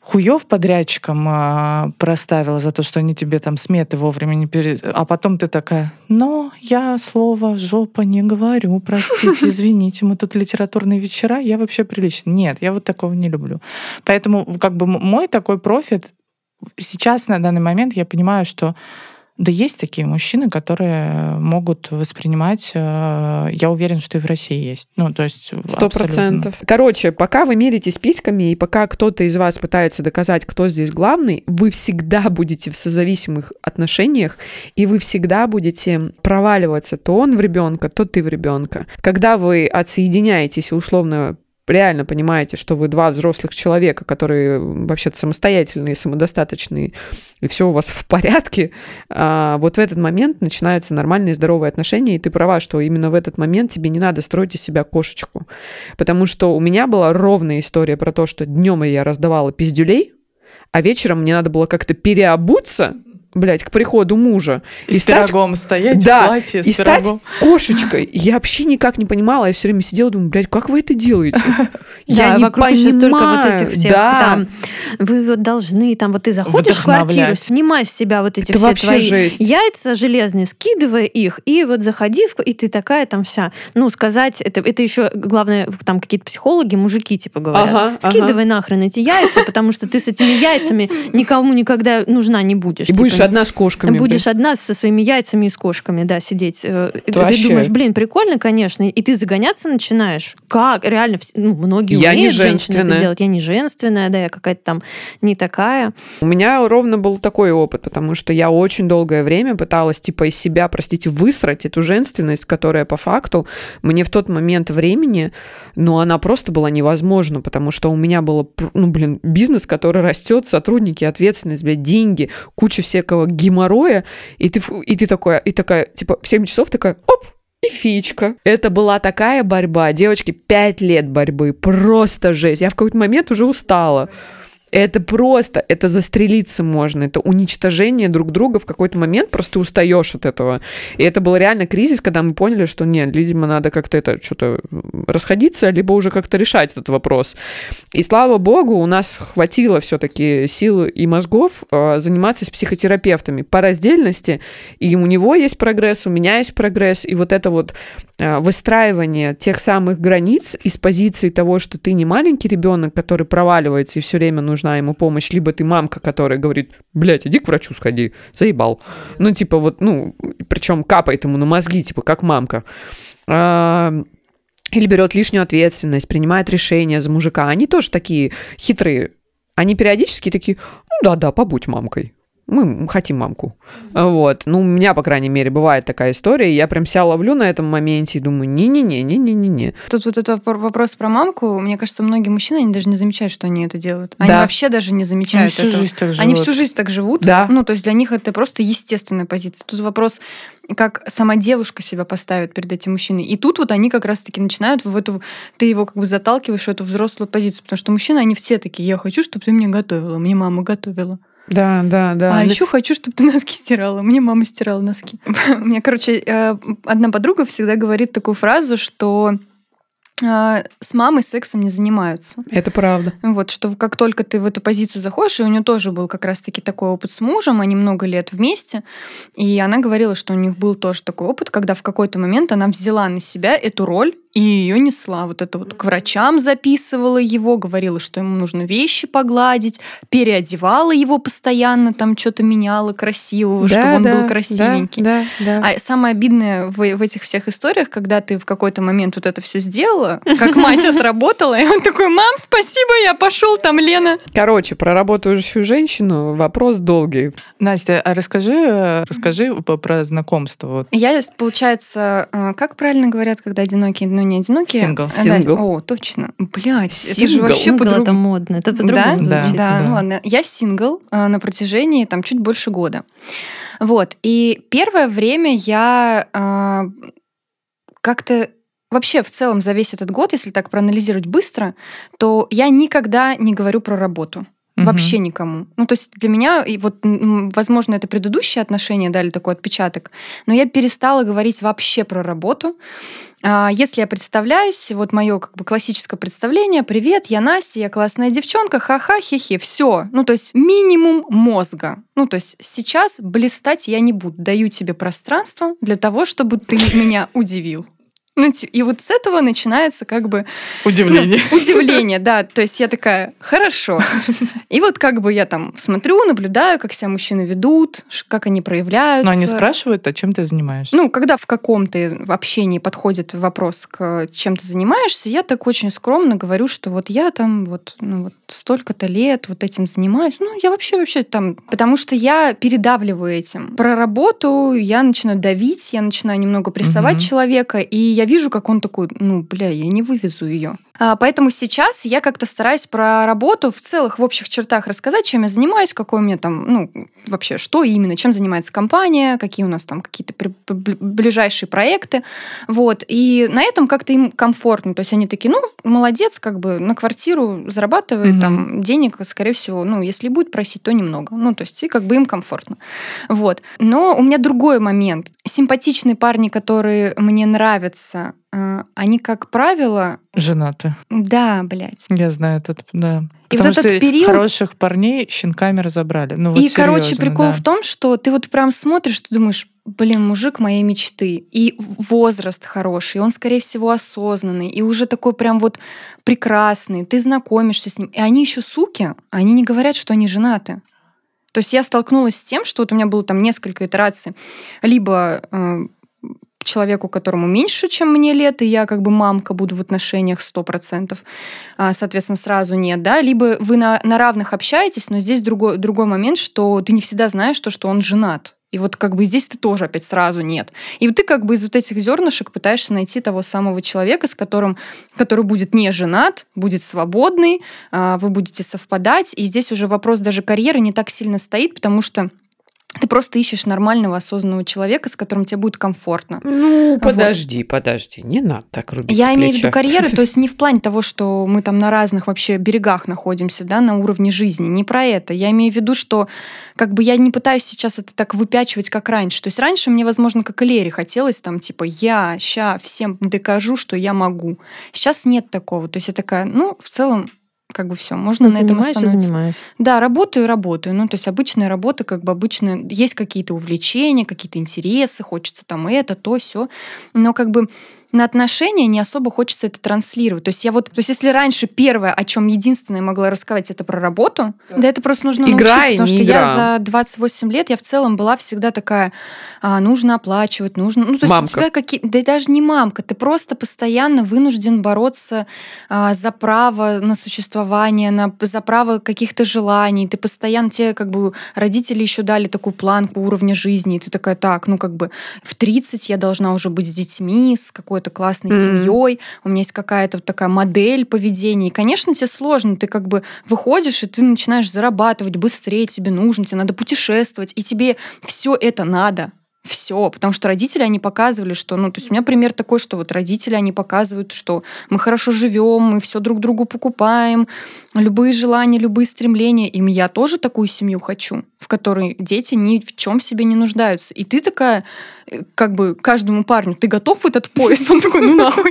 хуев подрядчикам а, проставила за то, что они тебе там сметы вовремя не пере... А потом ты такая, но я слово жопа не говорю, простите, извините, мы тут литературные вечера, я вообще прилично. Нет, я вот такого не люблю. Поэтому как бы мой такой профит сейчас на данный момент я понимаю, что да есть такие мужчины, которые могут воспринимать, э, я уверен, что и в России есть. Ну, то есть Сто процентов. Короче, пока вы меритесь письками, и пока кто-то из вас пытается доказать, кто здесь главный, вы всегда будете в созависимых отношениях, и вы всегда будете проваливаться. То он в ребенка, то ты в ребенка. Когда вы отсоединяетесь и условно реально понимаете, что вы два взрослых человека, которые вообще-то самостоятельные, самодостаточные, и все у вас в порядке, а, вот в этот момент начинаются нормальные здоровые отношения, и ты права, что именно в этот момент тебе не надо строить из себя кошечку. Потому что у меня была ровная история про то, что днем я раздавала пиздюлей, а вечером мне надо было как-то переобуться, блядь, к приходу мужа. И, с стать пирогом стоять Да, в платье с и стать пирогом. кошечкой. Я вообще никак не понимала. Я все время сидела, думаю, блядь, как вы это делаете? Я Да, не вокруг еще столько вот понимаю. этих всех Да. там. Вы вот должны, там вот ты заходишь в квартиру, снимай с себя вот эти все твои яйца железные, скидывай их, и вот заходи, и ты такая там вся. Ну, сказать, это, это еще, главное, там какие-то психологи, мужики, типа, говорят. Скидывай нахрен эти яйца, потому что ты с этими яйцами никому никогда нужна не будешь. И будешь Будешь одна с кошками. Будешь блин. одна со своими яйцами и с кошками, да, сидеть. Э, и Ты вообще- думаешь, блин, прикольно, конечно, и ты загоняться начинаешь. Как? Реально, ну, многие Я не умеют женщины это делать. Я не женственная, да, я какая-то там не такая. У меня ровно был такой опыт, потому что я очень долгое время пыталась, типа, из себя, простите, высрать эту женственность, которая по факту мне в тот момент времени, ну, она просто была невозможна, потому что у меня было, ну, блин, бизнес, который растет, сотрудники, ответственность, блядь, деньги, куча всякого геморроя, и ты, и ты такая, и такая, типа, в 7 часов такая, оп, и фичка. Это была такая борьба. Девочки, пять лет борьбы. Просто жесть. Я в какой-то момент уже устала. Это просто, это застрелиться можно, это уничтожение друг друга в какой-то момент, просто устаешь от этого. И это был реально кризис, когда мы поняли, что нет, видимо, надо как-то это что-то расходиться, либо уже как-то решать этот вопрос. И слава богу, у нас хватило все-таки сил и мозгов э, заниматься с психотерапевтами по раздельности, и у него есть прогресс, у меня есть прогресс, и вот это вот э, выстраивание тех самых границ из позиции того, что ты не маленький ребенок, который проваливается и все время нужна ему помощь, либо ты мамка, которая говорит, блядь, иди к врачу сходи, заебал. Ну, типа вот, ну, причем капает ему на мозги, типа, как мамка. А, Или берет лишнюю ответственность, принимает решения за мужика. Они тоже такие хитрые. Они периодически такие, ну да-да, побудь мамкой. Мы хотим мамку. Вот. Ну, у меня, по крайней мере, бывает такая история. Я прям себя ловлю на этом моменте и думаю, не-не-не, не-не-не-не. Тут вот этот вопрос про мамку, мне кажется, многие мужчины, они даже не замечают, что они это делают. Они Да. вообще даже не Они замечают всю этого. жизнь так живут. Они всю жизнь так живут. Да. Ну, то есть для них это просто естественная позиция. Тут вопрос, как сама девушка себя поставит перед этим мужчиной. И тут вот они как раз-таки начинают в эту... Ты его как бы заталкиваешь в эту взрослую позицию. Потому что мужчины, они все такие, я хочу, чтобы ты мне готовила. Мне мама готовила. Да, да, да. А еще хочу, чтобы ты носки стирала. Мне мама стирала носки. У меня, короче, э, одна подруга всегда говорит такую фразу, что с мамой сексом не занимаются. Это правда. Вот, что как только ты в эту позицию заходишь, и у нее тоже был как раз-таки такой опыт с мужем, они много лет вместе, и она говорила, что у них был тоже такой опыт, когда в какой-то момент она взяла на себя эту роль и ее несла. Вот это вот к врачам записывала его, говорила, что ему нужно вещи погладить, переодевала его постоянно, там что-то меняла красивого, чтобы он был красивенький. Да, да. А самое обидное в, в этих всех историях, когда ты в какой-то момент вот это все сделала, как мать отработала, и он такой, мам, спасибо, я пошел, там Лена. Короче, про работающую женщину вопрос долгий. Настя, а расскажи, расскажи про знакомство. Я, получается, э, как правильно говорят, когда одинокие, но не одинокие? Сингл. Э, да, Сингл. О, точно. Блять, это же Сингл. вообще Сингл это по-другому. модно, это по-другому Да. звучит. Да, да. ну ладно. Я сингл э, на протяжении там чуть больше года. Вот. И первое время я э, как-то вообще в целом за весь этот год, если так проанализировать быстро, то я никогда не говорю про работу. Мгм. Вообще никому. Ну, то есть для меня, и вот, возможно, это предыдущие отношения дали такой отпечаток, но я перестала говорить вообще про работу. А, Если я представляюсь, вот мое как бы классическое представление, привет, я Настя, я классная девчонка, ха-ха, хе-хе, все. Ну, то есть минимум мозга. Ну, то есть сейчас блистать я не буду. Даю тебе пространство для того, чтобы ты меня удивил. Ну, и вот с этого начинается как бы Удивление. ну, удивление, да. То есть я такая, хорошо. И вот как бы я там смотрю, наблюдаю, как себя мужчины ведут, как они проявляются. Но они спрашивают, а чем ты занимаешься? Ну, когда в каком-то общении подходит вопрос к чем ты занимаешься, я так очень скромно говорю, что вот я там вот, ну, вот столько-то лет вот этим занимаюсь. Ну, я вообще вообще там... Потому что я передавливаю этим. Про работу я начинаю давить, я начинаю немного прессовать Мгм. человека, и я вижу, как он такой, ну, бля, я не вывезу ее. А, Поэтому сейчас я как-то стараюсь про работу в целых, в общих чертах рассказать, чем я занимаюсь, какой у меня там, ну, вообще, что именно, чем занимается компания, какие у нас там какие-то ближайшие проекты. Вот. И на этом как-то им комфортно. То есть они такие, ну, молодец, как бы на квартиру зарабатывает Мгм. там денег, скорее всего, ну, если будет просить, то немного. Ну, то есть и как бы им комфортно. Вот. Но у меня другой момент. Симпатичные парни, которые мне нравятся, они, как правило, Женаты. да, блядь. Я знаю этот, да. И Потому вот этот что период- хороших парней щенками разобрали. Ну, вот и, короче, серьезно, прикол да. в том, что ты вот прям смотришь, ты думаешь, блин, мужик моей мечты. И возраст хороший, он, скорее всего, осознанный, и уже такой прям вот прекрасный. Ты знакомишься с ним. И они еще суки, они не говорят, что они женаты. То То есть я столкнулась с тем, что вот у меня было там несколько итераций. Либо э, человеку, которому меньше, чем мне лет, и я как бы мамка буду в отношениях 100%, а, соответственно, сразу нет, да, либо вы на, на равных общаетесь, но здесь другой, другой момент, что ты не всегда знаешь то, что он женат, и вот как бы здесь ты тоже опять сразу нет. И вот ты как бы из вот этих зернышек пытаешься найти того самого человека, с которым, который будет не женат, будет свободный, а, вы будете совпадать. И здесь уже вопрос даже карьеры не так сильно стоит, потому что ты просто ищешь нормального, осознанного человека, с которым тебе будет комфортно. Ну, подожди, вот. подожди, не надо так рубить Я имею в виду карьеры, то есть не в плане того, что мы там на разных вообще берегах находимся, да, на уровне жизни, не про это. Я имею в виду, что как бы я не пытаюсь сейчас это так выпячивать, как раньше. То есть раньше мне, возможно, как и Лере хотелось там, типа, я ща всем докажу, что я могу. Сейчас нет такого. То есть я такая, ну, в целом, как бы все, можно Ты на этом остановиться. занимаюсь. Да, работаю, работаю. Ну, то есть обычная работа, как бы обычно, есть какие-то увлечения, какие-то интересы, хочется там это, то, все. Но как бы на отношения не особо хочется это транслировать. То есть я вот, то есть если раньше первое, о чем единственное могла рассказать, это про работу, да, да это просто нужно игра научиться, потому что игра. я за 28 лет, я в целом была всегда такая, а, нужно оплачивать, нужно, ну то есть мамка. у тебя какие, да и даже не мамка, ты просто постоянно вынужден бороться а, за право на существование, на, за право каких-то желаний, ты постоянно, тебе как бы родители еще дали такую планку уровня жизни, и ты такая, так, ну как бы в 30 я должна уже быть с детьми, с какой какой-то классной mm-hmm. семьей, у меня есть какая-то вот такая модель поведения. И, конечно, тебе сложно, ты как бы выходишь, и ты начинаешь зарабатывать быстрее, тебе нужно, тебе надо путешествовать, и тебе все это надо все, потому что родители, они показывали, что, ну, то есть у меня пример такой, что вот родители, они показывают, что мы хорошо живем, мы все друг другу покупаем, любые желания, любые стремления, и я тоже такую семью хочу, в которой дети ни в чем себе не нуждаются. И ты такая, э, как бы каждому парню, ты готов в этот поезд? Он такой, ну нахуй.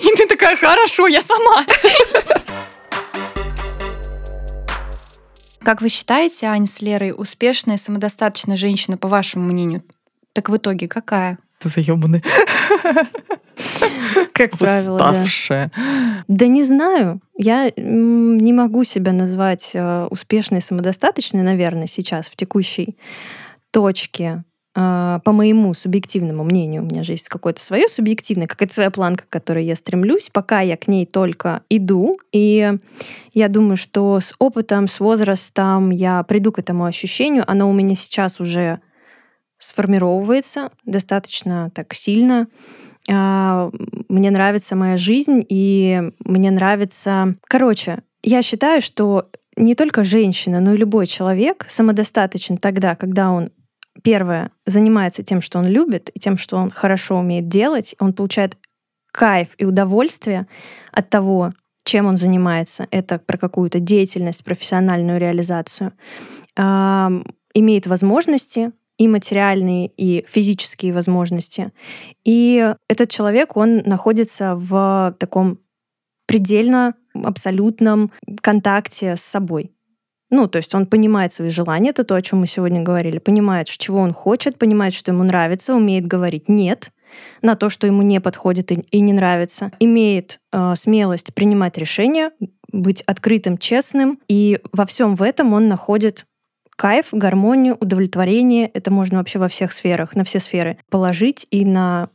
И ты такая, хорошо, я сама. Как вы считаете, Аня с Лерой успешная, самодостаточная женщина, по вашему мнению? Так в итоге какая? Ты заебанный. Как правило, Уставшая. Да не знаю. Я не могу себя назвать э, успешной, самодостаточной, наверное, сейчас, в текущей точке. А, по моему субъективному мнению, у меня же есть какое-то свое субъективное, какая-то своя планка, к которой я стремлюсь, пока я к ней только иду. И я думаю, что с опытом, с возрастом я приду к этому ощущению. Оно у меня сейчас уже сформировывается достаточно так сильно. А, мне нравится моя жизнь, и мне нравится... Короче, я считаю, что не только женщина, но и любой человек самодостаточен тогда, когда он первое, занимается тем, что он любит, и тем, что он хорошо умеет делать, он получает кайф и удовольствие от того, чем он занимается. Это про какую-то деятельность, профессиональную реализацию. Имеет возможности и материальные, и физические возможности. И этот человек, он находится в таком предельно абсолютном контакте с собой. Ну, то есть он понимает свои желания, это то, о чем мы сегодня говорили, понимает, чего он хочет, понимает, что ему нравится, умеет говорить «нет», на то, что ему не подходит и, и не нравится, имеет э, смелость принимать решения, быть открытым, честным, и во всем в этом он находит кайф, гармонию, удовлетворение. Это можно вообще во всех сферах, на все сферы положить и на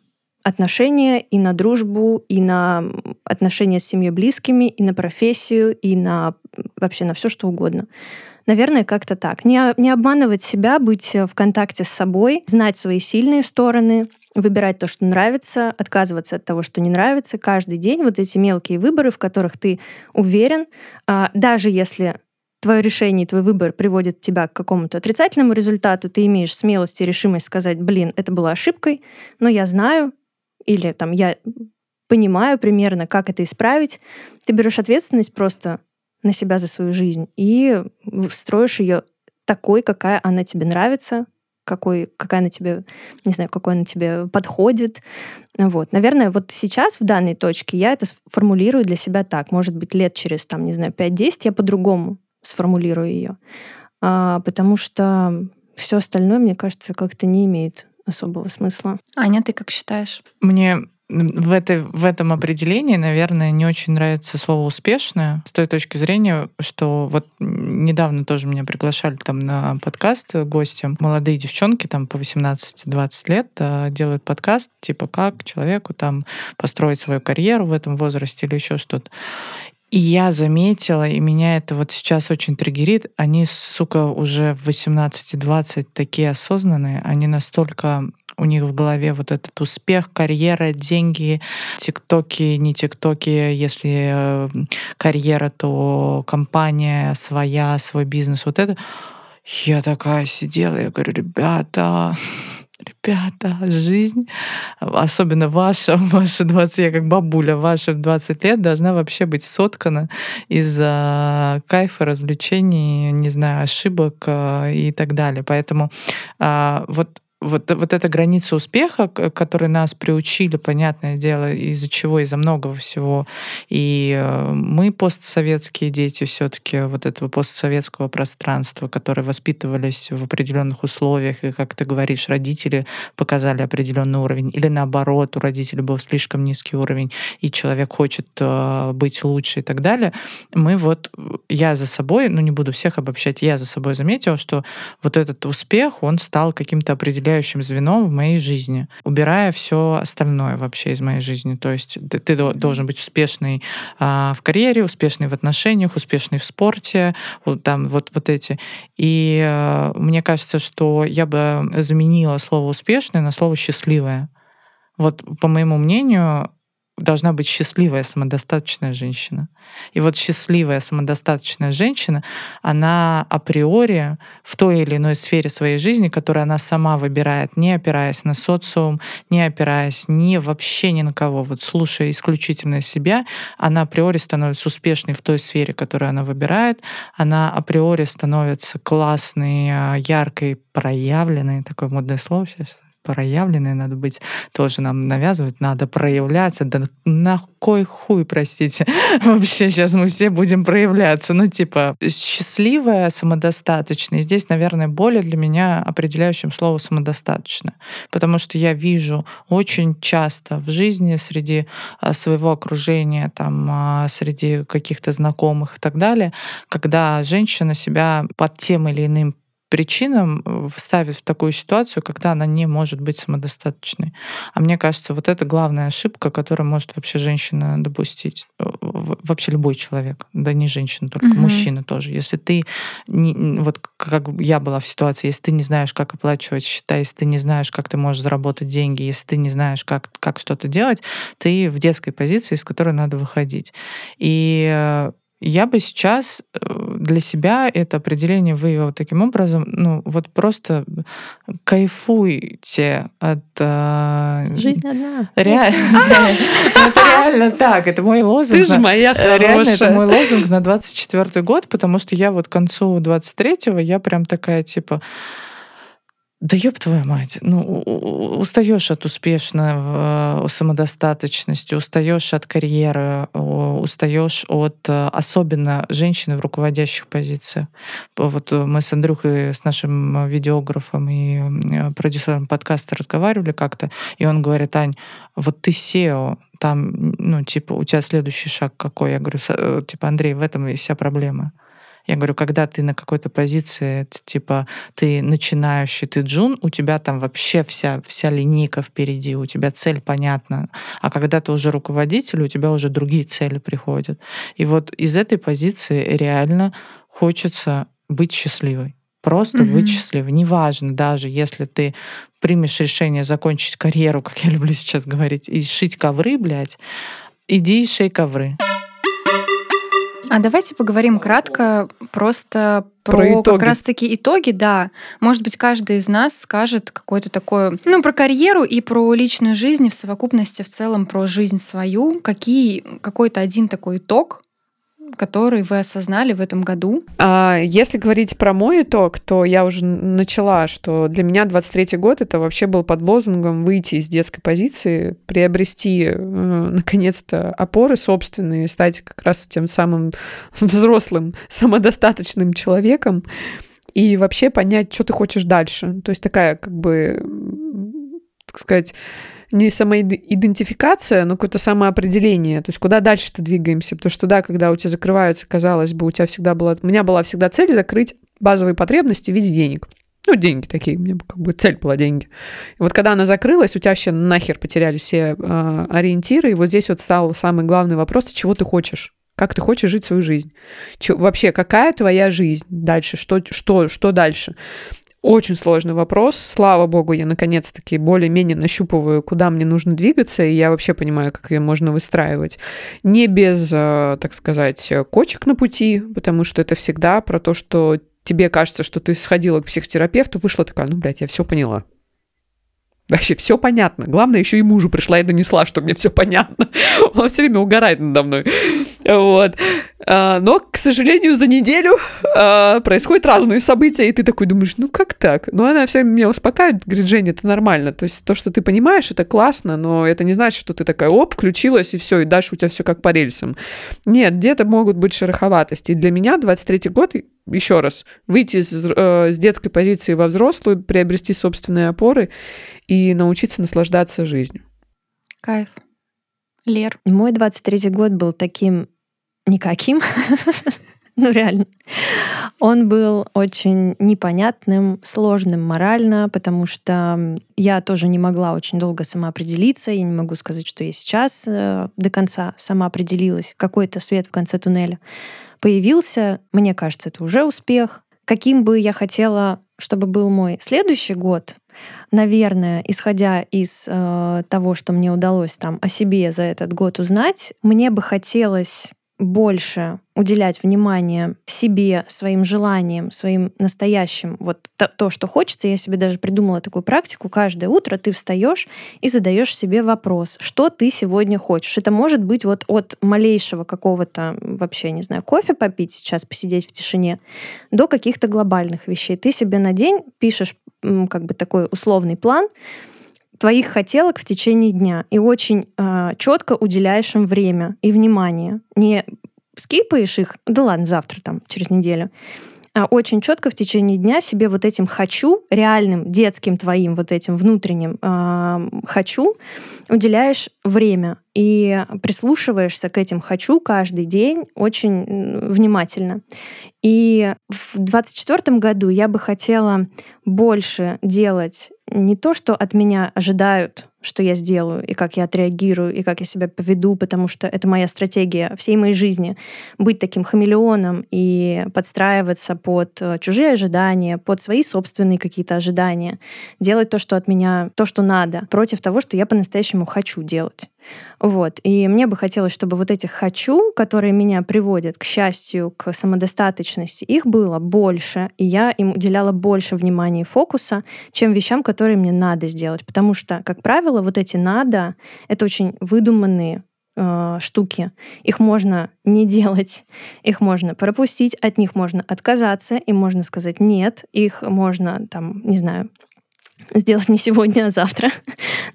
отношения, и на дружбу, и на отношения с семьей близкими, и на профессию, и на вообще на все что угодно. Наверное, как-то так. Не, не обманывать себя, быть в контакте с собой, знать свои сильные стороны, выбирать то, что нравится, отказываться от того, что не нравится. Каждый день вот эти мелкие выборы, в которых ты уверен, а, даже если твое решение, твой выбор приводит тебя к какому-то отрицательному результату, ты имеешь смелость и решимость сказать, блин, это была ошибкой, но я знаю, или там я понимаю примерно, как это исправить, ты берешь ответственность просто на себя за свою жизнь и строишь ее такой, какая она тебе нравится, какой, какая она тебе, не знаю, какой она тебе подходит. Вот. Наверное, вот сейчас, в данной точке, я это сформулирую для себя так. Может быть, лет через, там, не знаю, 5-10 я по-другому сформулирую ее. А, потому что все остальное, мне кажется, как-то не имеет особого смысла. Аня, ты как считаешь? Мне в, этой, в этом определении, наверное, не очень нравится слово «успешное» с той точки зрения, что вот недавно тоже меня приглашали там на подкаст гостям. Молодые девчонки там по 18-20 лет а, делают подкаст, типа как человеку там построить свою карьеру в этом возрасте или еще что-то. И я заметила, и меня это вот сейчас очень триггерит, они, сука, уже в 18-20 такие осознанные, они настолько у них в голове вот этот успех, карьера, деньги, тиктоки, не тиктоки, если э, карьера, то компания своя, свой бизнес, вот это. Я такая сидела, я говорю, ребята, ребята, жизнь, особенно ваша, ваша 20, я как бабуля, ваша в 20 лет должна вообще быть соткана из кайфа, развлечений, не знаю, ошибок э, и так далее. Поэтому а, вот вот, вот эта граница успеха, к которой нас приучили, понятное дело, из-за чего, из-за многого всего. И э, мы постсоветские дети все-таки вот этого постсоветского пространства, которые воспитывались в определенных условиях, и, как ты говоришь, родители показали определенный уровень, или наоборот, у родителей был слишком низкий уровень, и человек хочет э, быть лучше и так далее. Мы вот, я за собой, ну не буду всех обобщать, я за собой заметила, что вот этот успех, он стал каким-то определенным определяющим звеном в моей жизни, убирая все остальное вообще из моей жизни. То есть ты, ты должен быть успешный а, в карьере, успешный в отношениях, успешный в спорте, вот там вот, вот эти. И а, мне кажется, что я бы заменила слово успешное на слово счастливое. Вот, по моему мнению, должна быть счастливая, самодостаточная женщина. И вот счастливая, самодостаточная женщина, она априори в той или иной сфере своей жизни, которую она сама выбирает, не опираясь на социум, не опираясь ни вообще ни на кого, вот слушая исключительно себя, она априори становится успешной в той сфере, которую она выбирает, она априори становится классной, а, яркой, проявленной, такое модное слово сейчас проявленной надо быть, тоже нам навязывают, надо проявляться, да на кой хуй, простите, вообще сейчас мы все будем проявляться, ну типа счастливая, самодостаточная, здесь, наверное, более для меня определяющим слово самодостаточно, потому что я вижу очень часто в жизни среди а, своего окружения, там, а, среди каких-то знакомых и так далее, когда женщина себя под тем или иным причинам э, ставит в такую ситуацию, когда она не может быть самодостаточной. А мне кажется, вот это главная ошибка, которую может вообще женщина допустить. Э, вообще любой человек, да не женщина, только угу. мужчина тоже. Если ты, не, вот как я была в ситуации, если ты не знаешь, как оплачивать счета, если ты не знаешь, как ты можешь заработать деньги, если ты не знаешь, как, как что-то делать, ты в детской позиции, из которой надо выходить. И э, я бы сейчас э, для себя это определение вывела таким образом, ну вот просто кайфуйте от... Э, Жизнь одна. Реально. Это реально так, это мой лозунг. Ты же моя хорошая. Реально, это мой лозунг на 24 год, потому что я вот к концу 23-го, я прям такая типа да ёб твою мать, ну, устаешь от успешного самодостаточности, устаешь от карьеры, устаешь от э, особенно женщины в руководящих позициях. Вот мы с Андрюхой, с нашим видеографом и э, продюсером подкаста разговаривали как-то, и он говорит, Ань, вот ты SEO, там, ну, типа, у тебя следующий шаг какой? Я говорю, э, типа, Андрей, в этом и вся проблема. Я говорю, когда ты на какой-то позиции, типа ты начинающий, ты джун, у тебя там вообще вся, вся линейка впереди, у тебя цель понятна. А когда ты уже руководитель, у тебя уже другие цели приходят. И вот из этой позиции реально хочется быть счастливой. Просто mm-hmm. быть счастливой. Неважно, даже если ты примешь решение закончить карьеру, как я люблю сейчас говорить, и шить ковры, блядь, иди и шей ковры. А давайте поговорим кратко просто про, про итоги. как раз-таки итоги, да. Может быть, каждый из нас скажет какое-то такое, ну, про карьеру и про личную жизнь в совокупности в целом про жизнь свою. Какие, какой-то один такой итог, который вы осознали в этом году? А, если говорить про мой итог, то я уже начала, что для меня 23-й год это вообще был под лозунгом выйти из детской позиции, приобрести э, наконец-то опоры собственные, стать как раз тем самым взрослым, самодостаточным человеком и вообще понять, что ты хочешь дальше. То есть такая как бы, так сказать, не самоидентификация, но какое-то самоопределение. То есть куда дальше-то двигаемся? Потому что да, когда у тебя закрываются, казалось бы, у тебя всегда была... У меня была всегда цель закрыть базовые потребности в виде денег. Ну, деньги такие, у меня как бы цель была деньги. И вот когда она закрылась, у тебя вообще нахер потерялись все э, ориентиры, и вот здесь вот стал самый главный вопрос, чего ты хочешь? Как ты хочешь жить свою жизнь? Че, вообще, какая твоя жизнь дальше? Что, что, что дальше? Очень сложный вопрос. Слава богу, я наконец-таки более-менее нащупываю, куда мне нужно двигаться, и я вообще понимаю, как ее можно выстраивать. Не без, э, так сказать, кочек на пути, потому что это всегда про то, что тебе кажется, что ты сходила к психотерапевту, вышла такая, ну, блядь, я все поняла. Вообще все понятно. Главное, еще и мужу пришла и донесла, что мне все понятно. Он все время угорает надо мной. Вот. А, но, к сожалению, за неделю а, происходят разные события, и ты такой думаешь, ну как так? Но она все меня успокаивает, говорит, Женя, это нормально. То есть то, что ты понимаешь, это классно, но это не значит, что ты такая, оп, включилась, и все, и дальше у тебя все как по рельсам. Нет, где-то могут быть шероховатости. И для меня 23-й год, еще раз, выйти из, э, с детской позиции во взрослую, приобрести собственные опоры и научиться наслаждаться жизнью. Кайф. Лер. Мой 23-й год был таким никаким. ну, реально. Он был очень непонятным, сложным морально, потому что я тоже не могла очень долго самоопределиться. Я не могу сказать, что я сейчас э, до конца самоопределилась. Какой-то свет в конце туннеля появился. Мне кажется, это уже успех. Каким бы я хотела, чтобы был мой следующий год, наверное, исходя из э, того, что мне удалось там о себе за этот год узнать, мне бы хотелось больше уделять внимание себе, своим желаниям, своим настоящим, вот то, то, что хочется. Я себе даже придумала такую практику. Каждое утро ты встаешь и задаешь себе вопрос, что ты сегодня хочешь. Это может быть вот от малейшего какого-то, вообще, не знаю, кофе попить сейчас, посидеть в тишине, до каких-то глобальных вещей. Ты себе на день пишешь как бы такой условный план, твоих хотелок в течение дня и очень э, четко уделяешь им время и внимание. Не скипаешь их, да ладно, завтра там, через неделю. А очень четко в течение дня себе вот этим хочу, реальным детским твоим вот этим внутренним э, хочу, уделяешь время и прислушиваешься к этим хочу каждый день очень внимательно. И в 2024 году я бы хотела больше делать не то, что от меня ожидают, что я сделаю, и как я отреагирую, и как я себя поведу, потому что это моя стратегия всей моей жизни — быть таким хамелеоном и подстраиваться под э, чужие ожидания, под свои собственные какие-то ожидания, делать то, что от меня, то, что надо, против того, что я по-настоящему хочу делать. Вот. И мне бы хотелось, чтобы вот этих «хочу», которые меня приводят к счастью, к самодостаточности, их было больше, и я им уделяла больше внимания и фокуса, чем вещам, которые мне надо сделать. Потому что, как правило, вот эти «надо» — это очень выдуманные э, штуки. Их можно не делать, их можно пропустить, от них можно отказаться, им можно сказать «нет», их можно, там, не знаю, сделать не сегодня, а завтра.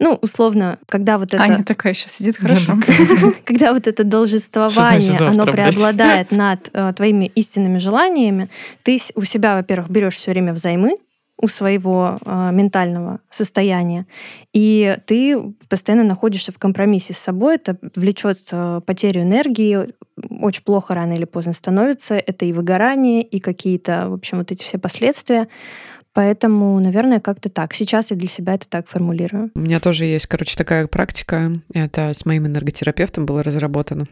Ну, условно, когда вот это... Аня такая сейчас сидит хорошо. Когда вот это должествование, оно преобладает над э, твоими истинными желаниями, ты у себя, во-первых, берешь все время взаймы, у своего э, ментального состояния. И ты постоянно находишься в компромиссе с собой. Это влечет э, потерю энергии, очень плохо рано или поздно становится. Это и выгорание, и какие-то, в общем, вот эти все последствия. Поэтому, наверное, как-то так. Сейчас я для себя это так формулирую. У меня тоже есть, короче, такая практика. Это с моим энерготерапевтом было разработано.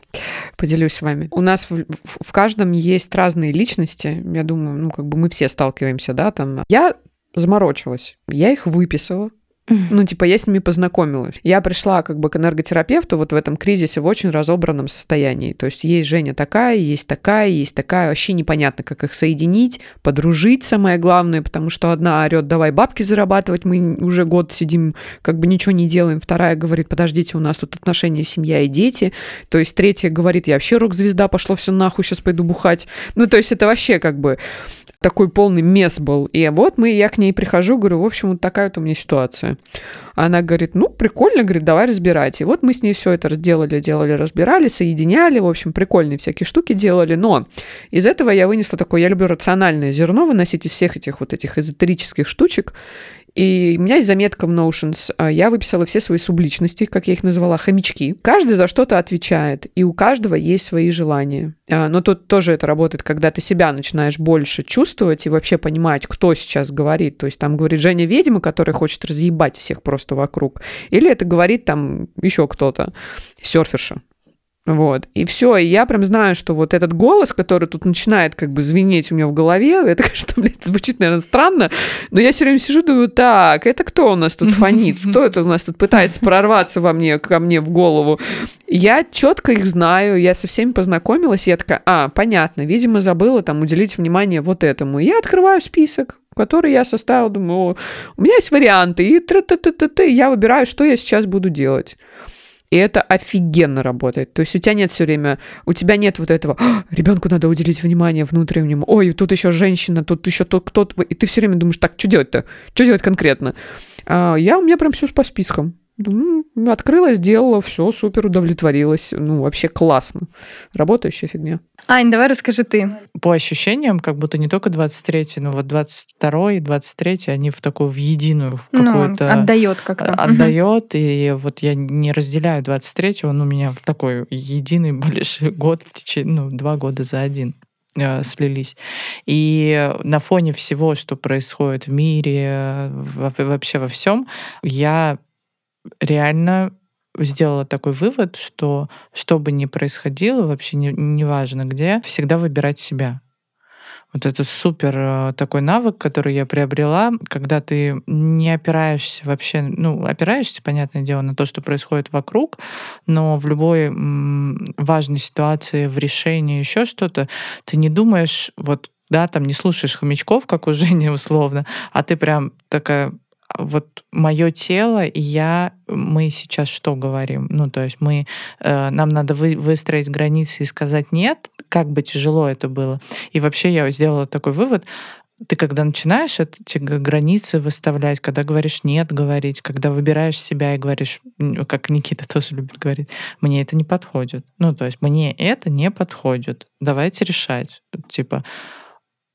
Поделюсь с вами. У нас в, в каждом есть разные личности. Я думаю, ну, как бы мы все сталкиваемся, да, там. Я заморочилась. Я их выписала, ну, типа, я с ними познакомилась. Я пришла как бы к энерготерапевту вот в этом кризисе в очень разобранном состоянии. То есть есть Женя такая, есть такая, есть такая. Вообще непонятно, как их соединить, подружить, самое главное, потому что одна орет, давай бабки зарабатывать, мы уже год сидим, как бы ничего не делаем. Вторая говорит, подождите, у нас тут отношения семья и дети. То есть третья говорит, я вообще рок-звезда, пошло все нахуй, сейчас пойду бухать. Ну, то есть это вообще как бы такой полный мес был. И вот мы, я к ней прихожу, говорю, в общем, вот такая вот у меня ситуация. Она говорит, ну, прикольно, говорит, давай разбирать. И вот мы с ней все это сделали, делали, разбирали, соединяли, в общем, прикольные всякие штуки делали. Но из этого я вынесла такое, я люблю рациональное зерно выносить из всех этих вот этих эзотерических штучек. И у меня есть заметка в Notions. А, Я выписала все свои субличности, как я их назвала, хомячки. Каждый за что-то отвечает, и у каждого есть свои желания. А, Но тут тоже это работает, когда ты себя начинаешь больше чувствовать и вообще понимать, кто сейчас говорит. То есть там говорит Женя ведьма, которая хочет разъебать всех просто вокруг. Или это говорит там еще кто-то, серферша. Вот. И все. И я прям знаю, что вот этот голос, который тут начинает как бы звенеть у меня в голове, это, конечно, блядь, звучит, наверное, странно, но я все время сижу, думаю, так, это кто у нас тут фонит? Кто это у нас тут пытается прорваться во мне, ко мне в голову? Я четко их знаю, я со всеми познакомилась, и я такая, а, понятно, видимо, забыла там уделить внимание вот этому. И я открываю список, который я составила, думаю, у меня есть варианты, и тра та та та та я выбираю, что я сейчас буду делать. И это офигенно работает. То есть у тебя нет все время, у тебя нет вот этого, ребенку надо уделить внимание внутреннему, ой, тут еще женщина, тут еще тот кто-то, и ты все время думаешь, так, что делать-то? Что делать конкретно? А я, у меня прям все по спискам. Думаю, «М, Открыла, сделала, все, супер, удовлетворилась. Ну, вообще классно. Работающая фигня. Ань, давай расскажи ты. По ощущениям, как будто не только 23-й, но вот 22-й, 23-й, они в такую, в единую, в Ну, какую-то... отдает как-то. Мгм. отдает, и вот я не разделяю 23-й, он у меня в такой единый большой год, в течение, ну, два года за один э, слились. И на фоне всего, что происходит в мире, во- вообще во всем, я реально сделала такой вывод, что что бы ни происходило, вообще не- неважно где, всегда выбирать себя. Вот это супер э, такой навык, который я приобрела, когда ты не опираешься вообще, ну, опираешься, понятное дело, на то, что происходит вокруг, но в любой важной ситуации, в решении, еще что-то, ты не думаешь, вот, да, там не слушаешь хомячков, как у Жени условно, а ты прям такая, вот мое тело и я, мы сейчас что говорим? Ну, то есть мы, э, нам надо вы- выстроить границы и сказать нет, как бы тяжело это было. И вообще я сделала такой вывод, ты когда начинаешь эти границы выставлять, когда говоришь нет говорить, когда выбираешь себя и говоришь, как Никита тоже любит говорить, мне это не подходит. Ну, то есть мне это не подходит. Давайте решать. Типа,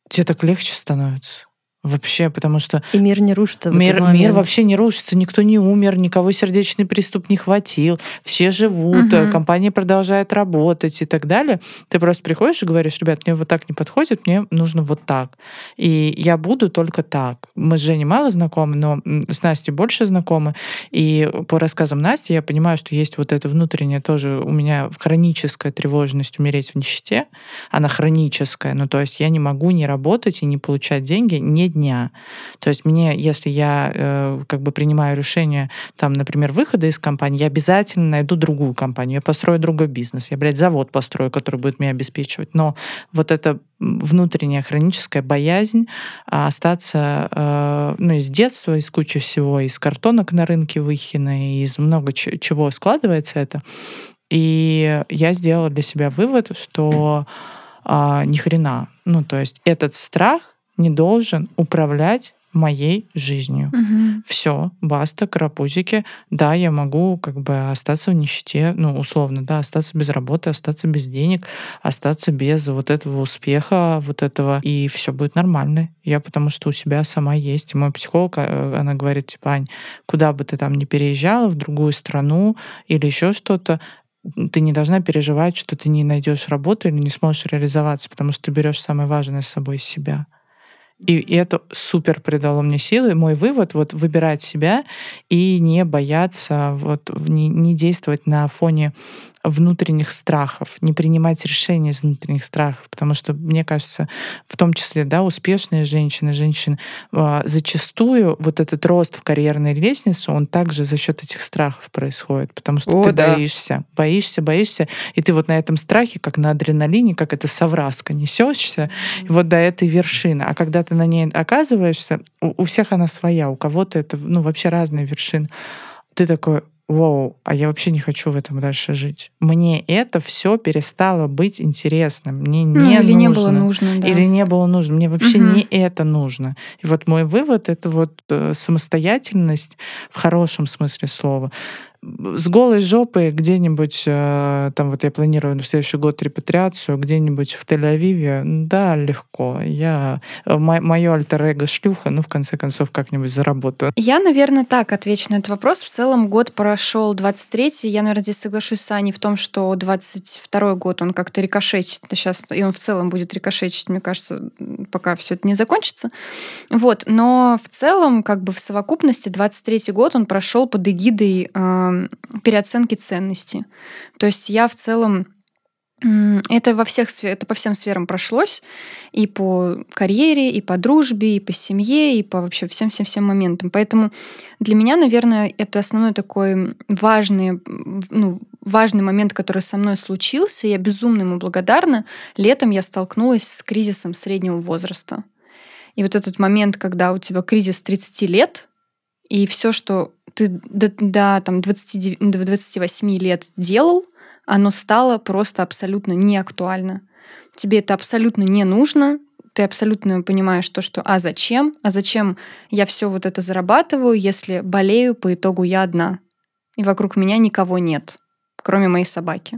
тебе так легче становится. Вообще, потому что И мир не рушится Мир, мир вообще не рушится, никто не умер, никого сердечный приступ не хватил, все живут, Мгм. компания продолжает работать и так далее. Ты просто приходишь и говоришь, ребят, мне вот так не подходит, мне нужно вот так. И я буду только так. Мы с Женей мало знакомы, но с Настей больше знакомы. И по рассказам Насти я понимаю, что есть вот это внутреннее тоже у меня хроническая тревожность умереть в нищете. Она хроническая. Ну, то есть я не могу не работать и не получать деньги дня. То есть мне, если я э, как бы принимаю решение, там, например, выхода из компании, я обязательно найду другую компанию, я построю другой бизнес, я, блядь, завод построю, который будет меня обеспечивать. Но вот эта внутренняя хроническая боязнь а, остаться, э, ну, из детства, из кучи всего, из картонок на рынке Выхина, из много чего складывается это. И я сделала для себя вывод, что а, ни хрена. Ну, то есть этот страх не должен управлять моей жизнью. Мгм. Все, баста, карапузики. Да, я могу как бы остаться в нищете, ну, условно, да, остаться без работы, остаться без денег, остаться без вот этого успеха, вот этого, и все будет нормально. Я потому что у себя сама есть. И мой психолог, э, она говорит, типа, Ань, куда бы ты там ни переезжала, в другую страну или еще что-то, ты не должна переживать, что ты не найдешь работу или не сможешь реализоваться, потому что ты берешь самое важное с собой себя. И, и это супер придало мне силы. Мой вывод вот выбирать себя и не бояться, вот не, не действовать на фоне внутренних страхов, не принимать решения из внутренних страхов, потому что мне кажется, в том числе, да, успешные женщины, женщины а, зачастую вот этот рост в карьерной лестнице, он также за счет этих страхов происходит, потому что О, ты да. боишься, боишься, боишься, и ты вот на этом страхе, как на адреналине, как это совраска, несешься, и вот до этой вершины. А когда ты на ней оказываешься, у, у всех она своя, у кого-то это ну, вообще разные вершины. Ты такой, вау, а я вообще не хочу в этом дальше жить. Мне это все перестало быть интересным. Мне Ну, не или нужно. не было нужно, да. Или не было нужно. Мне вообще Мгм. не это нужно. И вот мой вывод — это вот э, самостоятельность в хорошем смысле слова. С голой жопой где-нибудь, э, там вот я планирую на следующий год репатриацию, где-нибудь в Тель-Авиве, да, легко. Я, мое альтер-эго шлюха, ну, в конце концов, как-нибудь заработаю. Я, наверное, так отвечу на этот вопрос. В целом год прошел 23-й. Я, наверное, здесь соглашусь с Аней в том, что 22-й год, он как-то рикошечит сейчас, и он в целом будет рикошечить, мне кажется, пока все это не закончится. Вот, но в целом, как бы в совокупности, 23-й год, он прошел под эгидой э, переоценки ценностей. То есть я в целом это во всех это по всем сферам прошлось и по карьере, и по дружбе, и по семье, и по вообще всем всем всем моментам. Поэтому для меня, наверное, это основной такой важный, ну, важный момент, который со мной случился. Я безумно ему благодарна. Летом я столкнулась с кризисом среднего возраста. И вот этот момент, когда у тебя кризис 30 лет, и все, что ты до, до там, 20, до 28 лет делал, оно стало просто абсолютно неактуально. Тебе это абсолютно не нужно, ты абсолютно понимаешь то, что а зачем, а зачем я все вот это зарабатываю, если болею, по итогу я одна. И вокруг меня никого нет, кроме моей собаки.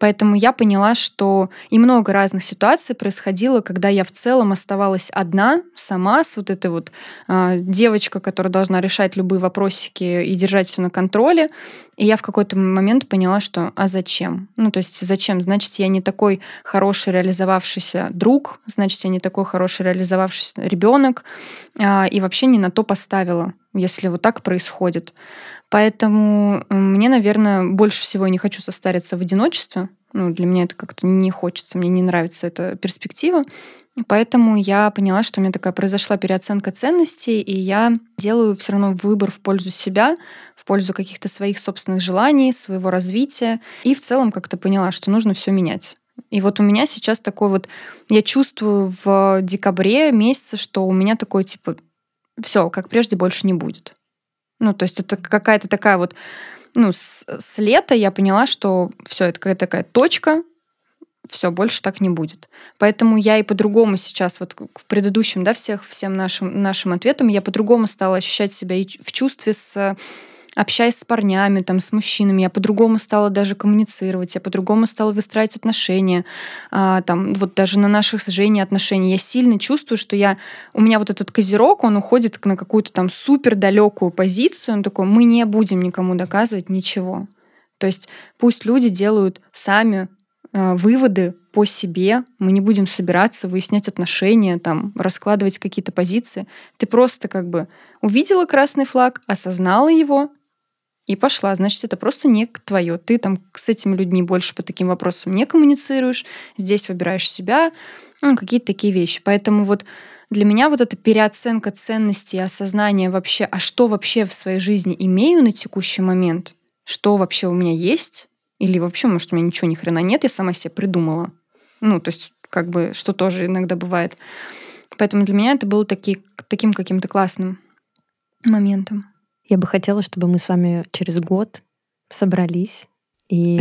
Поэтому я поняла, что и много разных ситуаций происходило, когда я в целом оставалась одна, сама, с вот этой вот э, девочка, которая должна решать любые вопросики и держать все на контроле. И я в какой-то момент поняла, что а зачем? Ну, то есть зачем? Значит, я не такой хороший реализовавшийся друг, значит, я не такой хороший реализовавшийся ребенок, э, и вообще не на то поставила, если вот так происходит. Поэтому мне, наверное, больше всего не хочу состариться в одиночестве. Ну, для меня это как-то не хочется, мне не нравится эта перспектива. Поэтому я поняла, что у меня такая произошла переоценка ценностей, и я делаю все равно выбор в пользу себя, в пользу каких-то своих собственных желаний, своего развития. И в целом как-то поняла, что нужно все менять. И вот у меня сейчас такой вот, я чувствую в декабре месяце, что у меня такой типа, все, как прежде больше не будет. Ну, то есть это какая-то такая вот, ну, с, с лета я поняла, что все, это какая-то такая точка, все, больше так не будет. Поэтому я и по-другому сейчас, вот в предыдущем, да, всех, всем нашим, нашим ответам, я по-другому стала ощущать себя и в чувстве с общаясь с парнями, там, с мужчинами, я по-другому стала даже коммуницировать, я по-другому стала выстраивать отношения, а, там, вот даже на наших с Женей отношениях. Я сильно чувствую, что я, у меня вот этот козерог, он уходит на какую-то там супер далекую позицию, он такой, мы не будем никому доказывать ничего. То есть пусть люди делают сами э, выводы по себе, мы не будем собираться, выяснять отношения, там, раскладывать какие-то позиции. Ты просто как бы увидела красный флаг, осознала его, и пошла. Значит, это просто не твое. Ты там с этими людьми больше по таким вопросам не коммуницируешь, здесь выбираешь себя, ну, какие-то такие вещи. Поэтому вот для меня вот эта переоценка ценностей, осознание вообще, а что вообще в своей жизни имею на текущий момент, что вообще у меня есть, или вообще, может, у меня ничего ни хрена нет, я сама себе придумала. Ну, то есть, как бы, что тоже иногда бывает. Поэтому для меня это было таки, таким каким-то классным моментом. Я бы хотела, чтобы мы с вами через год собрались и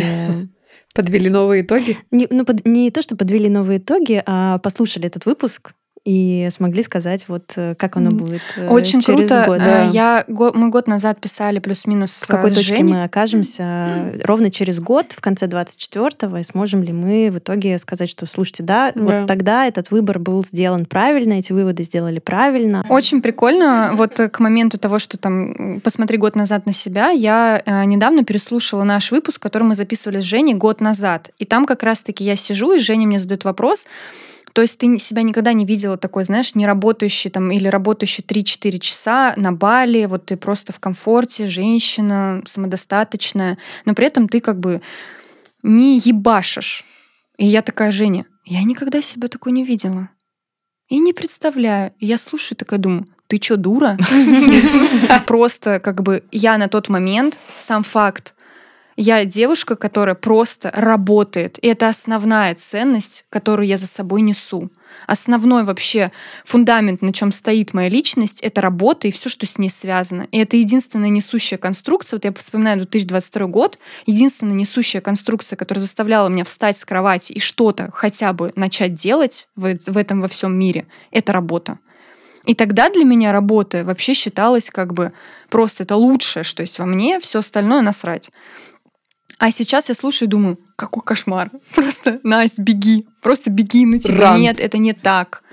Подвели новые итоги? Не, ну, под, не то, что подвели новые итоги, а послушали этот выпуск и смогли сказать, вот э, как оно будет э, Очень через круто. год. Э, Да. Я, мы год назад писали плюс-минус В какой с точке Женей. мы окажемся ровно через год, в конце 24-го, и сможем ли мы в итоге сказать, что, слушайте, да, Да. вот тогда этот выбор был сделан правильно, эти выводы сделали правильно. Очень прикольно. Вот к моменту того, что там посмотри год назад на себя, я недавно переслушала наш выпуск, который мы записывали с Женей год назад. И там как раз-таки я сижу, и Женя мне задает вопрос. То есть ты себя никогда не видела такой, знаешь, не работающий там или работающий 3-4 часа на Бали, вот ты просто в комфорте, женщина, самодостаточная, но при этом ты как бы не ебашишь. И я такая, Женя, я никогда себя такой не видела. И не представляю. И я слушаю, такая думаю, ты чё, дура? Просто как бы я на тот момент, сам факт, я девушка, которая просто работает. И это основная ценность, которую я за собой несу. Основной вообще фундамент, на чем стоит моя личность, это работа и все, что с ней связано. И это единственная несущая конструкция. Вот я вспоминаю 2022 год. Единственная несущая конструкция, которая заставляла меня встать с кровати и что-то хотя бы начать делать в, в этом во всем мире, это работа. И тогда для меня работа вообще считалась как бы просто это лучшее, что есть во мне, все остальное насрать. А сейчас я слушаю и думаю, какой кошмар. Просто, Настя, беги. Просто беги на тебя. Run. Нет, это не так.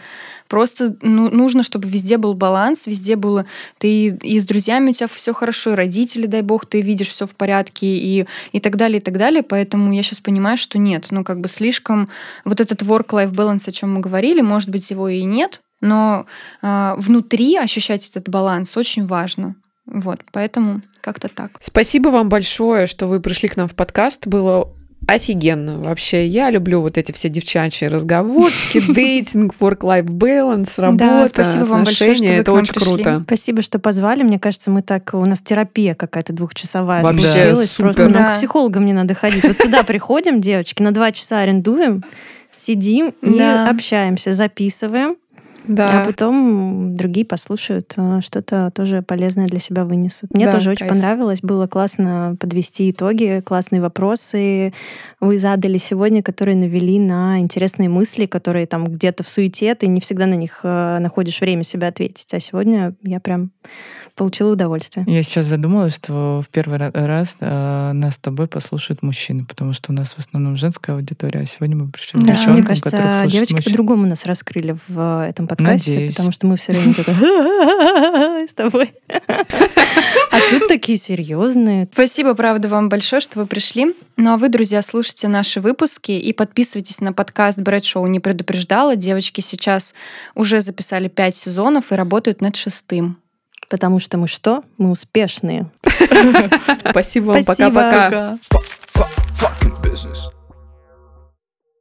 Просто ну, нужно, чтобы везде был баланс, везде было ты и с друзьями у тебя все хорошо, и родители, дай бог, ты видишь все в порядке, и, и так далее, и так далее. Поэтому я сейчас понимаю, что нет, ну как бы слишком вот этот work-life balance, о чем мы говорили, может быть, его и нет, но э, внутри ощущать этот баланс очень важно. Вот, поэтому как-то так. Спасибо вам большое, что вы пришли к нам в подкаст. Было офигенно вообще. Я люблю вот эти все девчачьи разговорчики, дейтинг, work-life balance, работа, Да, спасибо вам большое, что отношения. вы Это к нам очень пришли. круто. Спасибо, что позвали. Мне кажется, мы так... У нас терапия какая-то двухчасовая Вообще случилась. супер. Просто нам Да. к психологам не надо ходить. Вот сюда приходим, девочки, на два часа арендуем, сидим и Да. общаемся, записываем, Да. а потом другие послушают, э, что-то тоже полезное для себя вынесут. Мне Да, тоже очень кайф. понравилось, было классно подвести итоги, классные вопросы вы задали сегодня, которые навели на интересные мысли, которые там где-то в суете, ты не всегда на них э, находишь время себе ответить. А сегодня я прям получила удовольствие. Я сейчас задумалась, что в первый ра- раз э, нас с тобой послушают мужчины, потому что у нас в основном женская аудитория, а сегодня мы пришли Да, девчонкам, Мне кажется, девочки по-другому нас раскрыли в э, этом подкасте, Надеюсь. потому что мы все время с тобой. А тут такие серьезные. Спасибо, правда, вам большое, что вы пришли. Ну а вы, друзья, слушайте наши выпуски и подписывайтесь на подкаст Брэд Шоу не предупреждала. Девочки сейчас уже записали пять сезонов и работают над шестым. Потому что мы что? Мы успешные. Спасибо вам. Пока-пока.